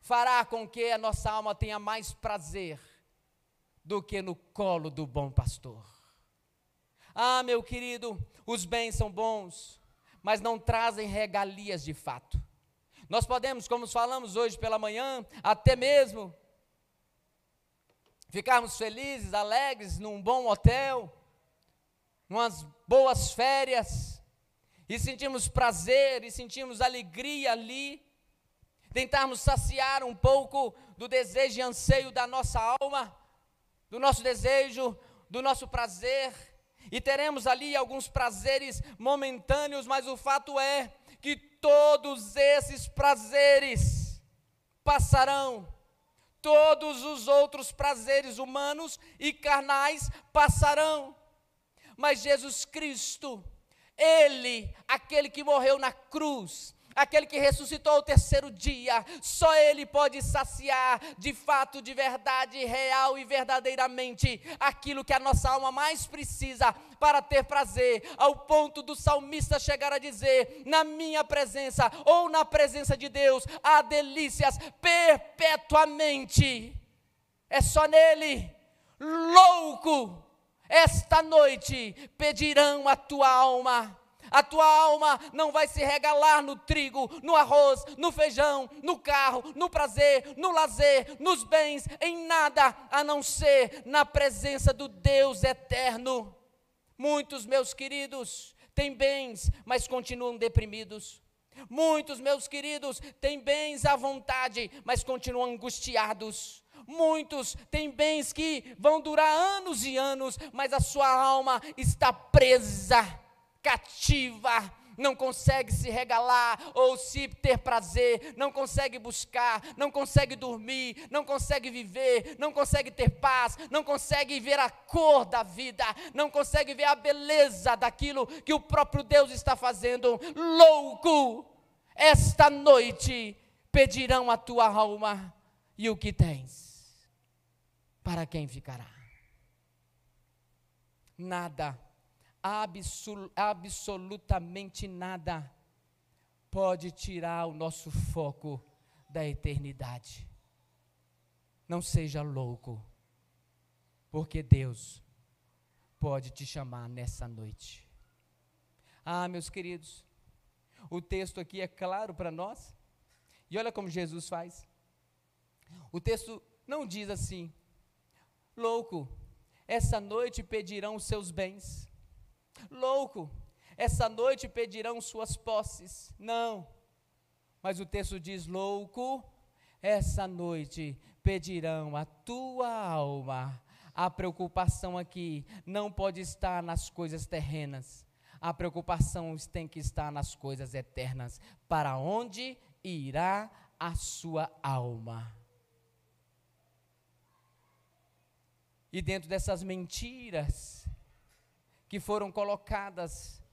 fará com que a nossa alma tenha mais prazer do que no colo do bom pastor. Ah, meu querido, os bens são bons, mas não trazem regalias de fato. Nós podemos, como falamos hoje pela manhã, até mesmo ficarmos felizes, alegres num bom hotel, umas boas férias, e sentirmos prazer e sentirmos alegria ali, tentarmos saciar um pouco do desejo e anseio da nossa alma, do nosso desejo, do nosso prazer, e teremos ali alguns prazeres momentâneos, mas o fato é que todos esses prazeres passarão, todos os outros prazeres humanos e carnais passarão, mas Jesus Cristo, Ele, aquele que morreu na cruz, aquele que ressuscitou ao terceiro dia, só Ele pode saciar de fato, de verdade, real e verdadeiramente aquilo que a nossa alma mais precisa para ter prazer, ao ponto do salmista chegar a dizer: Na minha presença ou na presença de Deus há delícias perpetuamente. É só nele, louco, esta noite pedirão a tua alma a tua alma não vai se regalar no trigo, no arroz, no feijão, no carro, no prazer, no lazer, nos bens, em nada a não ser na presença do Deus eterno. Muitos, meus queridos, têm bens, mas continuam deprimidos. Muitos, meus queridos, têm bens à vontade, mas continuam angustiados. Muitos têm bens que vão durar anos e anos, mas a sua alma está presa, cativa, não consegue se regalar ou se ter prazer, não consegue buscar, não consegue dormir, não consegue viver, não consegue ter paz, não consegue ver a cor da vida, não consegue ver a beleza daquilo que o próprio Deus está fazendo. Louco! Esta noite pedirão a tua alma e o que tens, para quem ficará? Nada absolutamente nada pode tirar o nosso foco da eternidade. Não seja louco, porque Deus pode te chamar nessa noite. Ah, meus queridos, o texto aqui é claro para nós, e olha como Jesus faz. O texto não diz assim: louco, essa noite pedirão os seus bens. Louco, essa noite pedirão suas posses. Não. Mas o texto diz: louco, essa noite pedirão a tua alma. A preocupação aqui não pode estar nas coisas terrenas. A preocupação tem que estar nas coisas eternas. Para onde irá a sua alma? E dentro dessas mentiras, que foram colocadas,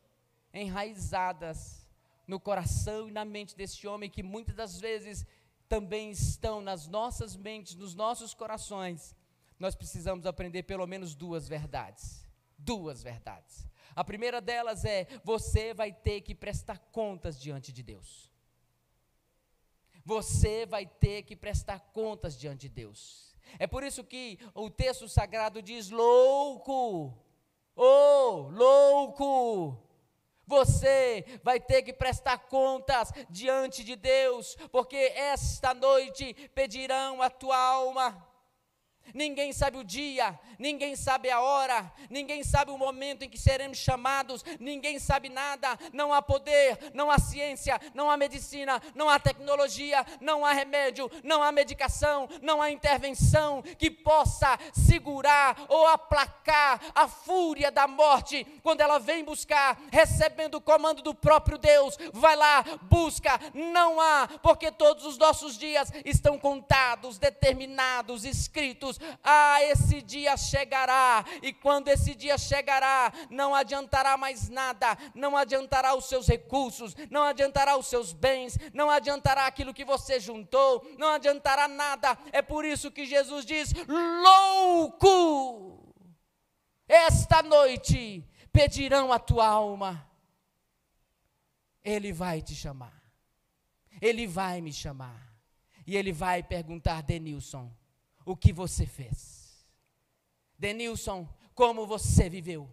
enraizadas no coração e na mente desse homem, que muitas das vezes também estão nas nossas mentes, nos nossos corações, nós precisamos aprender pelo menos duas verdades. Duas verdades. A primeira delas é: você vai ter que prestar contas diante de Deus. Você vai ter que prestar contas diante de Deus. É por isso que o texto sagrado diz: louco, Oh, louco! Você vai ter que prestar contas diante de Deus, porque esta noite pedirão a tua alma. Ninguém sabe o dia, ninguém sabe a hora, ninguém sabe o momento em que seremos chamados, ninguém sabe nada. Não há poder, não há ciência, não há medicina, não há tecnologia, não há remédio, não há medicação, não há intervenção que possa segurar ou aplacar a fúria da morte quando ela vem buscar, recebendo o comando do próprio Deus. Vai lá, busca, não há, porque todos os nossos dias estão contados, determinados, escritos ah, esse dia chegará, e quando esse dia chegará, não adiantará mais nada, não adiantará os seus recursos, não adiantará os seus bens, não adiantará aquilo que você juntou, não adiantará nada. É por isso que Jesus diz: louco, esta noite pedirão a tua alma. Ele vai te chamar. Ele vai me chamar. E ele vai perguntar, Denilson, o que você fez. Denilson, como você viveu.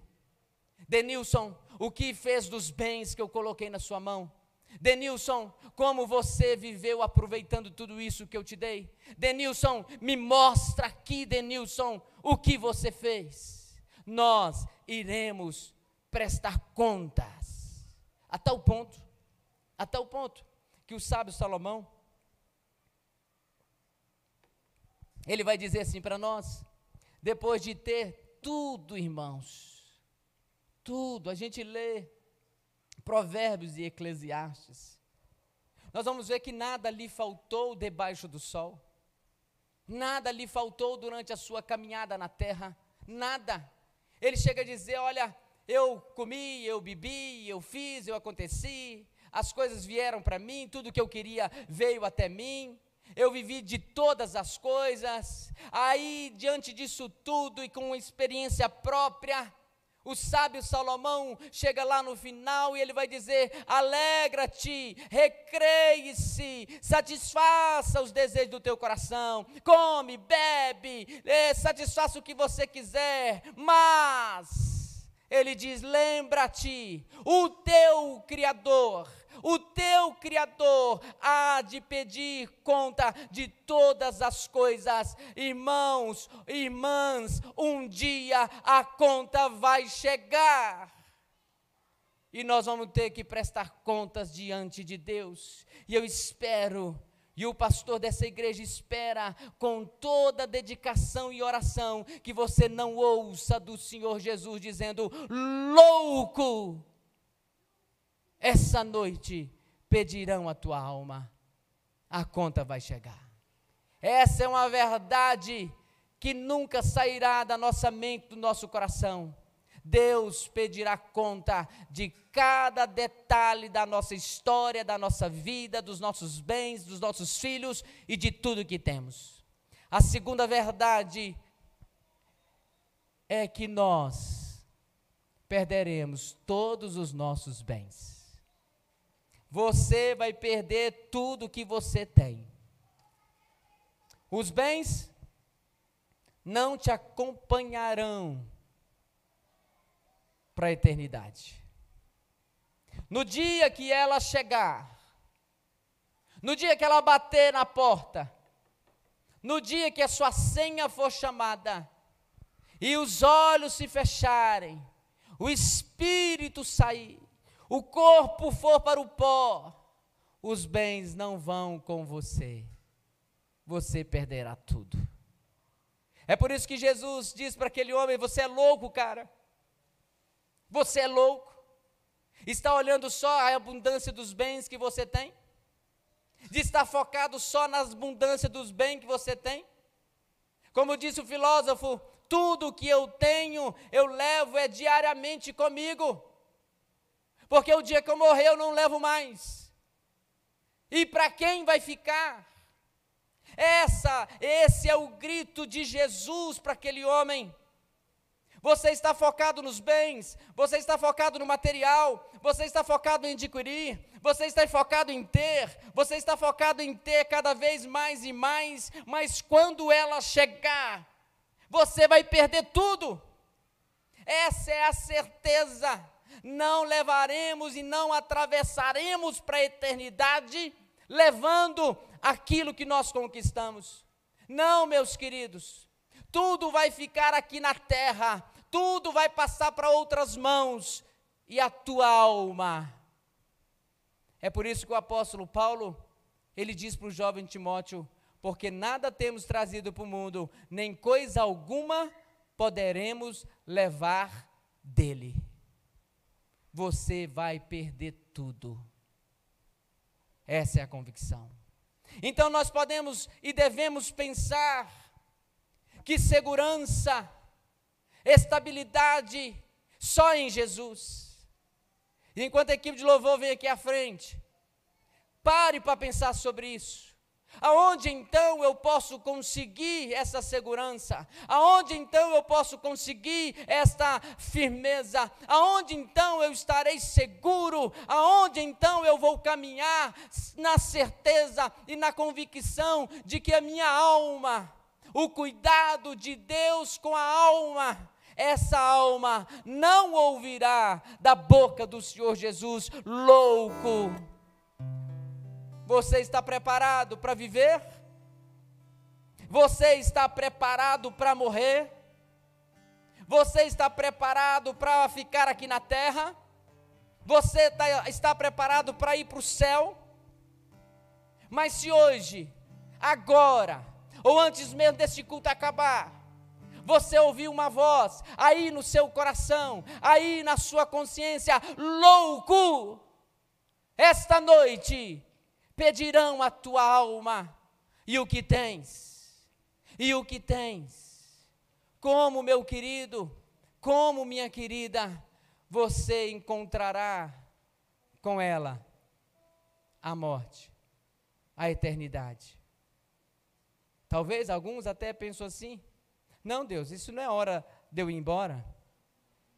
Denilson, o que fez dos bens que eu coloquei na sua mão. Denilson, como você viveu aproveitando tudo isso que eu te dei. Denilson, me mostra aqui, Denilson, o que você fez. Nós iremos prestar contas. A tal ponto, a tal ponto, que o sábio Salomão, Ele vai dizer assim para nós, depois de ter tudo, irmãos, tudo, a gente lê Provérbios e Eclesiastes, nós vamos ver que nada lhe faltou debaixo do sol, nada lhe faltou durante a sua caminhada na terra, nada. Ele chega a dizer: Olha, eu comi, eu bebi, eu fiz, eu aconteci, as coisas vieram para mim, tudo que eu queria veio até mim eu vivi de todas as coisas. Aí, diante disso tudo e com experiência própria, o sábio Salomão chega lá no final e ele vai dizer: alegra-te, recreie-se, satisfaça os desejos do teu coração, come, bebe, é, satisfaça o que você quiser, mas, ele diz: lembra-te, o teu Criador o teu Criador há de pedir conta de todas as coisas. Irmãos, irmãs, um dia a conta vai chegar. e nós vamos ter que prestar contas diante de Deus. E eu espero, e o pastor dessa igreja espera, com toda dedicação e oração, que você não ouça do Senhor Jesus dizendo: louco, essa noite pedirão a tua alma, a conta vai chegar. Essa é uma verdade que nunca sairá da nossa mente, do nosso coração. Deus pedirá conta de cada detalhe da nossa história, da nossa vida, dos nossos bens, dos nossos filhos e de tudo que temos. A segunda verdade é que nós perderemos todos os nossos bens. Você vai perder tudo que você tem. Os bens não te acompanharão para a eternidade. No dia que ela chegar, no dia que ela bater na porta, no dia que a sua senha for chamada, e os olhos se fecharem, o espírito sair, o corpo for para o pó, os bens não vão com você, você perderá tudo. É por isso que Jesus diz para aquele homem: Você é louco, cara. Você é louco? Está olhando só a abundância dos bens que você tem? De estar focado só na abundância dos bens que você tem? Como disse o filósofo, tudo que eu tenho, eu levo é diariamente comigo. Porque o dia que eu morrer, eu não levo mais. E para quem vai ficar? Essa, esse é o grito de Jesus para aquele homem. Você está focado nos bens, você está focado no material, você está focado em adquirir, você está focado em ter, você está focado em ter cada vez mais e mais, mas quando ela chegar, você vai perder tudo. Essa é a certeza. Não levaremos e não atravessaremos para a eternidade levando aquilo que nós conquistamos. Não, meus queridos, tudo vai ficar aqui na terra, tudo vai passar para outras mãos e a tua alma. É por isso que o apóstolo Paulo, ele diz para o jovem Timóteo: porque nada temos trazido para o mundo, nem coisa alguma poderemos levar dele. Você vai perder tudo. Essa é a convicção. Então nós podemos e devemos pensar que segurança estabilidade só em Jesus. E enquanto a equipe de louvor vem aqui à frente, pare para pensar sobre isso. Aonde então eu posso conseguir essa segurança? Aonde então eu posso conseguir esta firmeza? Aonde então eu estarei seguro? Aonde então eu vou caminhar na certeza e na convicção de que a minha alma, o cuidado de Deus com a alma, essa alma não ouvirá da boca do Senhor Jesus, louco. Você está preparado para viver? Você está preparado para morrer? Você está preparado para ficar aqui na terra? Você tá, está preparado para ir para o céu? Mas se hoje, agora, ou antes mesmo desse culto acabar, você ouviu uma voz aí no seu coração, aí na sua consciência, louco, esta noite pedirão a tua alma e o que tens, e o que tens, como meu querido, como minha querida, você encontrará com ela a morte, a eternidade. Talvez alguns até pensam assim: não, Deus, isso não é hora de eu ir embora.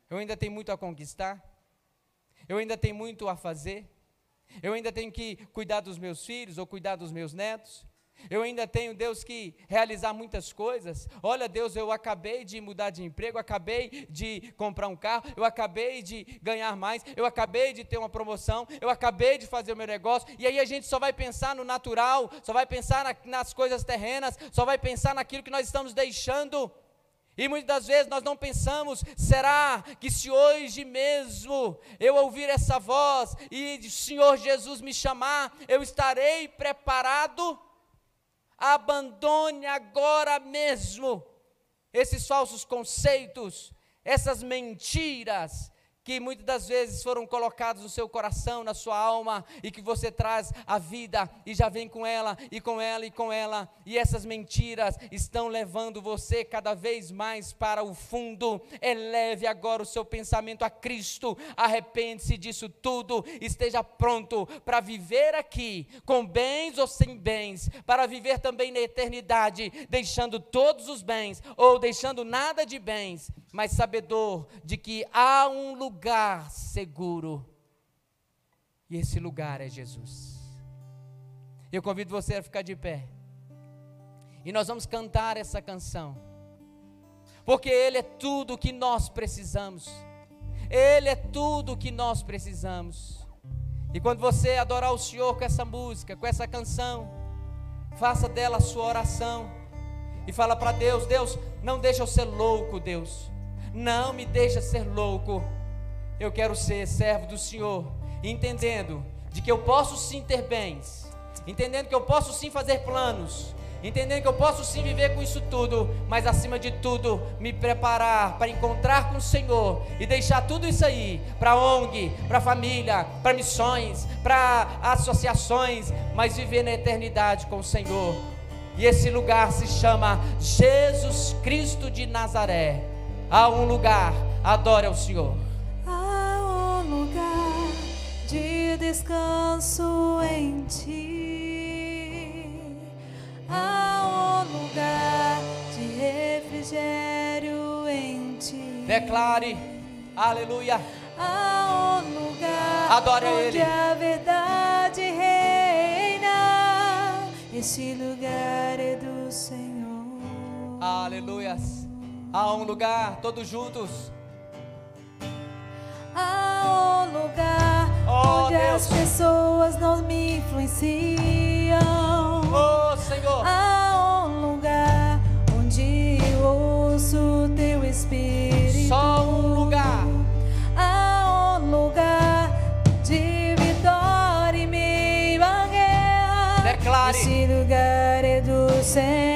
Eu ainda tenho muito a conquistar. Eu ainda tenho muito a fazer. Eu ainda tenho que cuidar dos meus filhos ou cuidar dos meus netos. Eu ainda tenho, Deus, que realizar muitas coisas. Olha, Deus, eu acabei de mudar de emprego, acabei de comprar um carro, eu acabei de ganhar mais, eu acabei de ter uma promoção, eu acabei de fazer o meu negócio. E aí a gente só vai pensar no natural, só vai pensar na, nas coisas terrenas, só vai pensar naquilo que nós estamos deixando. E muitas das vezes nós não pensamos, será que se hoje mesmo eu ouvir essa voz e o Senhor Jesus me chamar, eu estarei preparado? Abandone agora mesmo esses falsos conceitos, essas mentiras, que muitas das vezes foram colocados no seu coração, na sua alma, e que você traz a vida e já vem com ela, e com ela, e com ela, e essas mentiras estão levando você cada vez mais para o fundo. Eleve agora o seu pensamento a Cristo, arrepende-se disso tudo, esteja pronto para viver aqui, com bens ou sem bens, para viver também na eternidade, deixando todos os bens, ou deixando nada de bens, mas sabedor de que há um lugar seguro. E esse lugar é Jesus. Eu convido você a ficar de pé. E nós vamos cantar essa canção. Porque Ele é tudo o que nós precisamos. Ele é tudo o que nós precisamos. E quando você adorar o Senhor com essa música, com essa canção, faça dela a sua oração. E fala para Deus: Deus, não deixa eu ser louco, Deus. Não me deixa ser louco. Eu quero ser servo do Senhor, entendendo de que eu posso sim ter bens, entendendo que eu posso sim fazer planos, entendendo que eu posso sim viver com isso tudo, mas acima de tudo, me preparar para encontrar com o Senhor e deixar tudo isso aí para ONG, para família, para missões, para associações, mas viver na eternidade com o Senhor. E esse lugar se chama Jesus Cristo de Nazaré. Há um lugar, adore ao Senhor. Descanso em ti. Há um lugar de refrigério em ti. Declare, aleluia. Há um lugar Adore onde Ele. a verdade reina. Esse lugar é do Senhor. Aleluias. Há um lugar, todos juntos. Há um lugar Oh, onde Deus. as pessoas não me influenciam. Oh, Senhor. Há um lugar onde eu ouço teu espírito. Só um lugar. Há um lugar de vitória em meio à guerra. Declare. Esse lugar é do Senhor.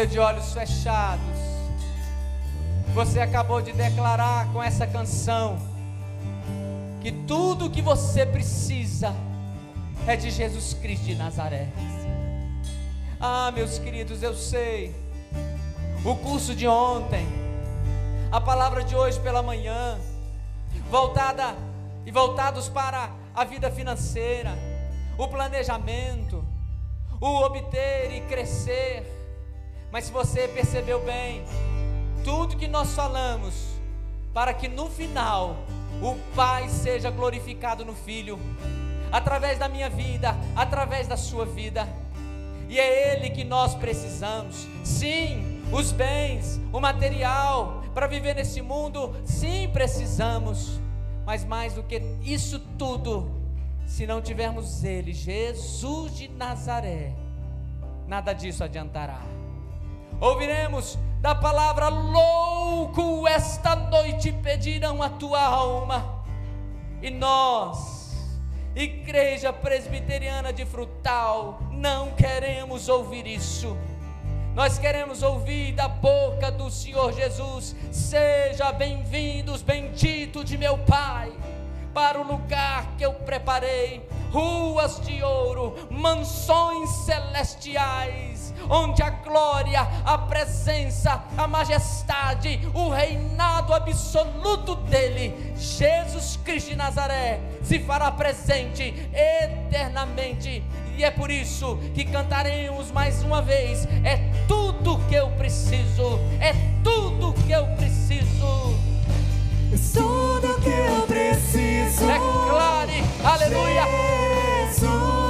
Ainda de olhos fechados, você acabou de declarar com essa canção que tudo o que você precisa é de Jesus Cristo de Nazaré. Ah, meus queridos, eu sei. O curso de ontem, a palavra de hoje pela manhã, voltada e voltados para a vida financeira, o planejamento, o obter e crescer. Mas se você percebeu bem, tudo que nós falamos, para que no final o Pai seja glorificado no Filho, através da minha vida, através da sua vida, e é Ele que nós precisamos. Sim, os bens, o material, para viver nesse mundo, sim, precisamos, mas mais do que isso tudo, se não tivermos Ele, Jesus de Nazaré, nada disso adiantará. Ouviremos da palavra louco esta noite pedirão a tua alma. E nós, Igreja Presbiteriana de Frutal, não queremos ouvir isso. Nós queremos ouvir da boca do Senhor Jesus: Seja bem-vindos, bendito de meu Pai, para o lugar que eu preparei ruas de ouro, mansões celestiais, onde a glória, a presença, a majestade, o reinado absoluto dele, Jesus Cristo de Nazaré, se fará presente eternamente. E é por isso que cantaremos mais uma vez: é tudo que eu preciso, é tudo que eu preciso. É tudo que eu preciso. Declare, aleluia. Jesus,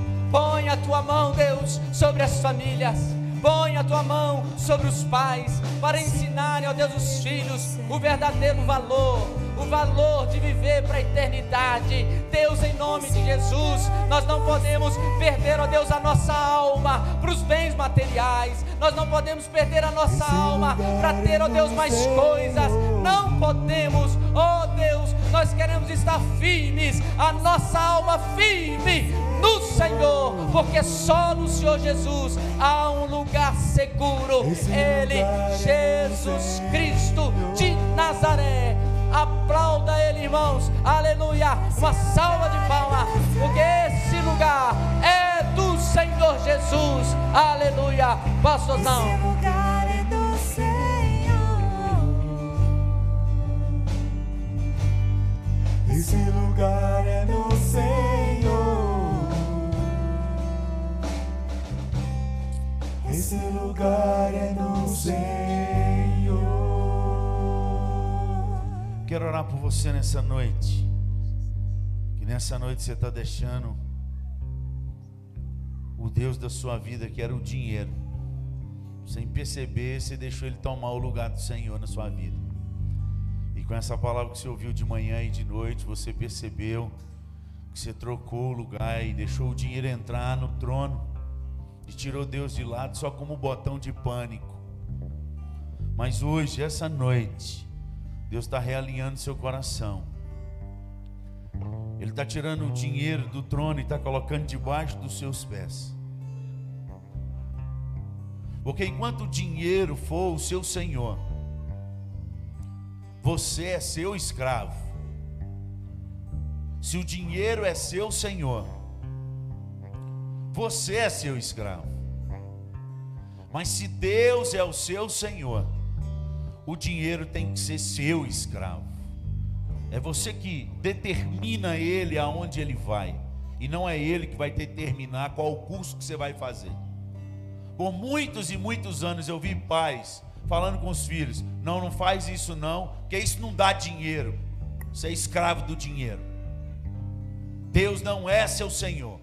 Põe a tua mão, Deus, sobre as famílias. Põe a tua mão sobre os pais, para ensinarem, ó Deus, os filhos o verdadeiro valor, o valor de viver para a eternidade. Deus, em nome de Jesus, nós não podemos perder, ó Deus, a nossa alma para os bens materiais. Nós não podemos perder a nossa alma para ter, ó Deus, mais coisas. Não podemos, ó Deus, nós queremos estar firmes, a nossa alma firme no Senhor, porque só no Senhor Jesus há um lugar seguro. Ele, Jesus Cristo de Nazaré. Aplauda Ele, irmãos. Aleluia. Uma salva de palmas, porque esse lugar é do Senhor Jesus. Aleluia. Pastorzão. Esse lugar é do Senhor. Esse lugar é no Senhor. Esse lugar é no Senhor. Quero orar por você nessa noite. Que nessa noite você está deixando o Deus da sua vida, que era o dinheiro. Sem perceber, você deixou ele tomar o lugar do Senhor na sua vida. E com essa palavra que você ouviu de manhã e de noite, você percebeu que você trocou o lugar e deixou o dinheiro entrar no trono e tirou Deus de lado só como botão de pânico. Mas hoje, essa noite, Deus está realinhando seu coração. Ele está tirando o dinheiro do trono e está colocando debaixo dos seus pés. Porque enquanto o dinheiro for o seu senhor, você é seu escravo. Se o dinheiro é seu senhor, você é seu escravo. Mas se Deus é o seu senhor, o dinheiro tem que ser seu escravo. É você que determina ele aonde ele vai, e não é ele que vai determinar qual o curso que você vai fazer. Por muitos e muitos anos eu vi pais falando com os filhos: não, não faz isso não, porque isso não dá dinheiro. Você é escravo do dinheiro. Deus não é seu Senhor.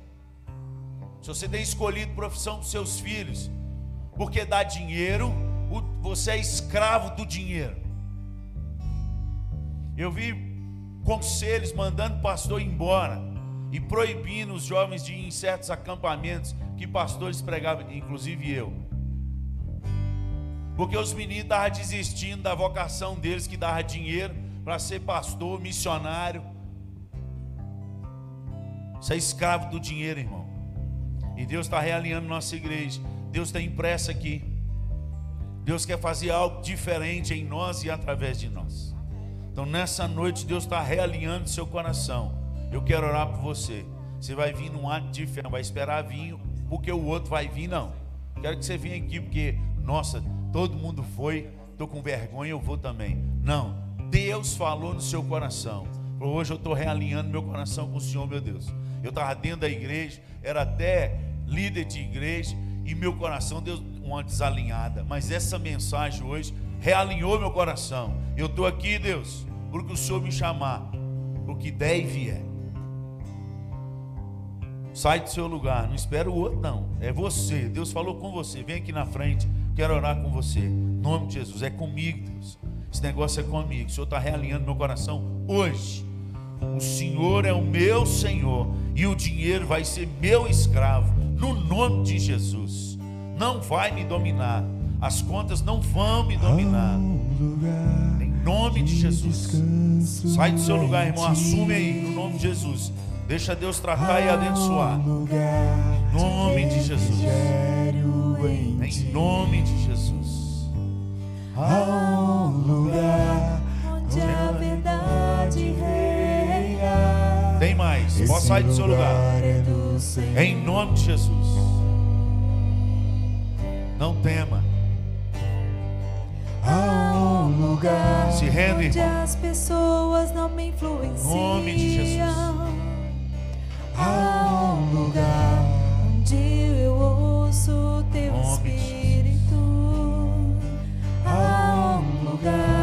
se você tem escolhido profissão para seus filhos, porque dá dinheiro, você é escravo do dinheiro. Eu vi conselhos mandando pastor embora e proibindo os jovens de ir em certos acampamentos que pastores pregavam, inclusive eu. Porque os meninos estavam desistindo da vocação deles, que dava dinheiro para ser pastor, missionário. Você é escravo do dinheiro, irmão. E Deus está realinhando nossa igreja. Deus está impresso aqui. Deus quer fazer algo diferente em nós e através de nós. Então nessa noite Deus está realinhando seu coração. Eu quero orar por você. Você vai vir num ato fé, não vai esperar vir porque o outro vai vir, não. Quero que você venha aqui porque, nossa, todo mundo foi, estou com vergonha, eu vou também. Não, Deus falou no seu coração. Hoje eu estou realinhando meu coração com o Senhor, meu Deus. Eu estava dentro da igreja, era até líder de igreja, e meu coração deu uma desalinhada. Mas essa mensagem hoje realinhou meu coração. Eu estou aqui, Deus, porque o Senhor me chamar, o que der e vier. Sai do seu lugar, não espera o outro, não. É você. Deus falou com você. Vem aqui na frente, quero orar com você. Em nome de Jesus, é comigo, Deus. Esse negócio é comigo. O Senhor está realinhando meu coração hoje. O Senhor é o meu Senhor e o dinheiro vai ser meu escravo, no nome de Jesus. Não vai me dominar, as contas não vão me dominar, em nome de Jesus. Sai do seu lugar, irmão, assume aí, no nome de Jesus. Deixa Deus tratar e abençoar, em nome de Jesus. Em nome de Jesus. Há um lugar onde a verdade reina. Tem mais, pode sair do seu lugar. Em nome de Jesus. Não tema. Há um lugar Se rende, onde irmão. as pessoas não me influenciam. Nome de Jesus. Há um lugar onde eu ouço teu Nome espírito. Há um lugar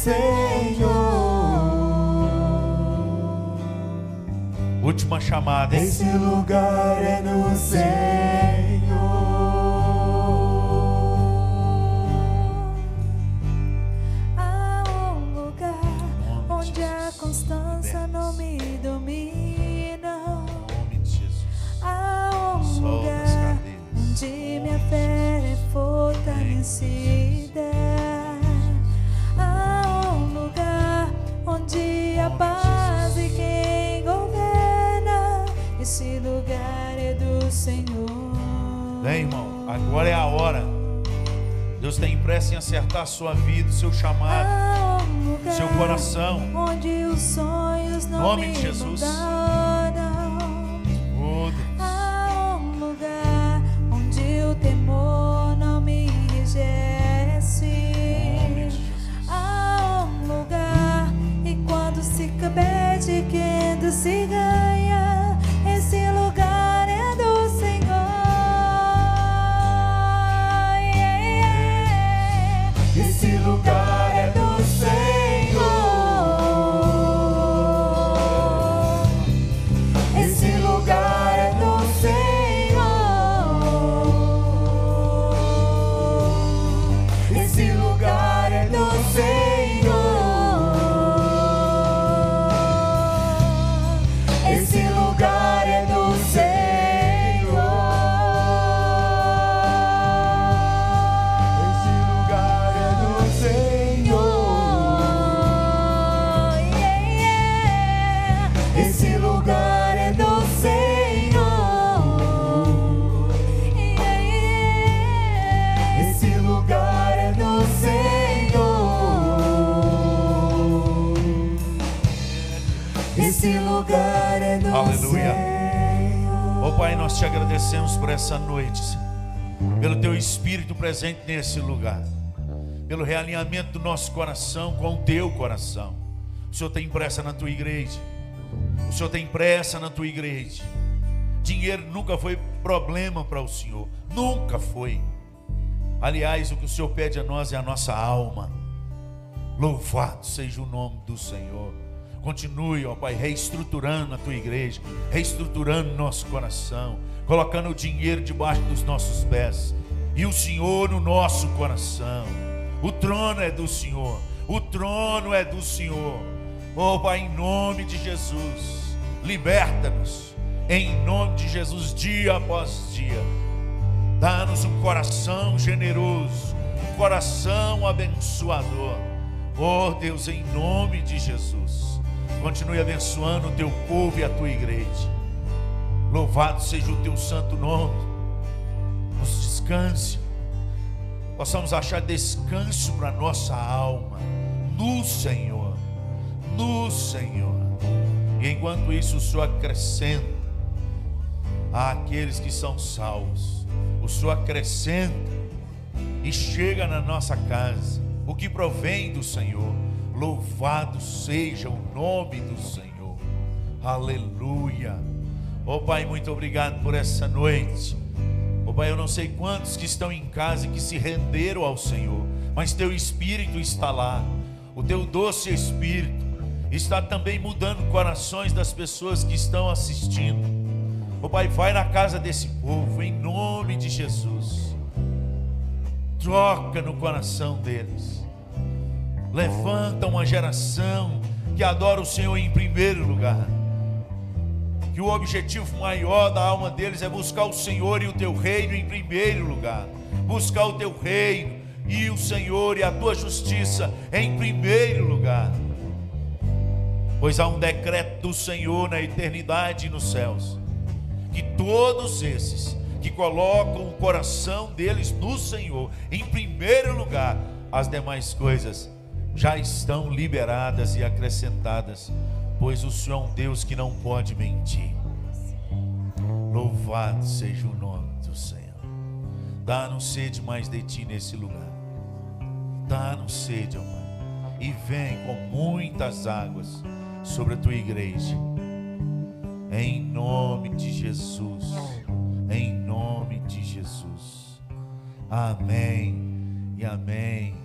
Senhor. Última chamada, hein? Esse lugar é do Senhor. Há um lugar onde a constância não me domina. Há um lugar onde minha fé é fortalecida. Onde a paz e quem governa. Esse lugar é do Senhor. Vem, irmão. Agora é a hora. Deus tem pressa em acertar a sua vida, o seu chamado, um seu coração. onde os sonhos não Nome de Jesus. Pai, nós te agradecemos por essa noite, Senhor. pelo teu espírito presente nesse lugar, pelo realinhamento do nosso coração com o teu coração. O Senhor tem pressa na tua igreja. O Senhor tem pressa na tua igreja. Dinheiro nunca foi problema para o Senhor, nunca foi. Aliás, o que o Senhor pede a nós é a nossa alma. Louvado seja o nome do Senhor. Continue, ó Pai, reestruturando a tua igreja, reestruturando nosso coração, colocando o dinheiro debaixo dos nossos pés e o Senhor no nosso coração. O trono é do Senhor, o trono é do Senhor. Ó Pai, em nome de Jesus, liberta-nos, em nome de Jesus, dia após dia. Dá-nos um coração generoso, um coração abençoador. Oh Deus, em nome de Jesus. Continue abençoando o teu povo e a tua igreja. Louvado seja o teu santo nome. Nos descanse. Possamos achar descanso para nossa alma no Senhor. No Senhor. E enquanto isso, o Senhor acrescenta àqueles que são salvos. O Senhor acrescenta e chega na nossa casa o que provém do Senhor Louvado seja o nome do Senhor. Aleluia. Oh Pai, muito obrigado por essa noite. Oh Pai, eu não sei quantos que estão em casa e que se renderam ao Senhor, mas teu espírito está lá. O teu doce espírito está também mudando corações das pessoas que estão assistindo. Oh Pai, vai na casa desse povo em nome de Jesus. Troca no coração deles Levanta uma geração que adora o Senhor em primeiro lugar. Que o objetivo maior da alma deles é buscar o Senhor e o teu reino em primeiro lugar. Buscar o teu reino e o Senhor e a tua justiça em primeiro lugar. Pois há um decreto do Senhor na eternidade e nos céus, que todos esses que colocam o coração deles no Senhor em primeiro lugar, as demais coisas já estão liberadas e acrescentadas, pois o Senhor é um Deus que não pode mentir. Louvado seja o nome do Senhor. Dá-nos sede mais de ti nesse lugar. Dá-nos sede, ó Pai. E vem com muitas águas sobre a tua igreja. Em nome de Jesus. Em nome de Jesus. Amém e amém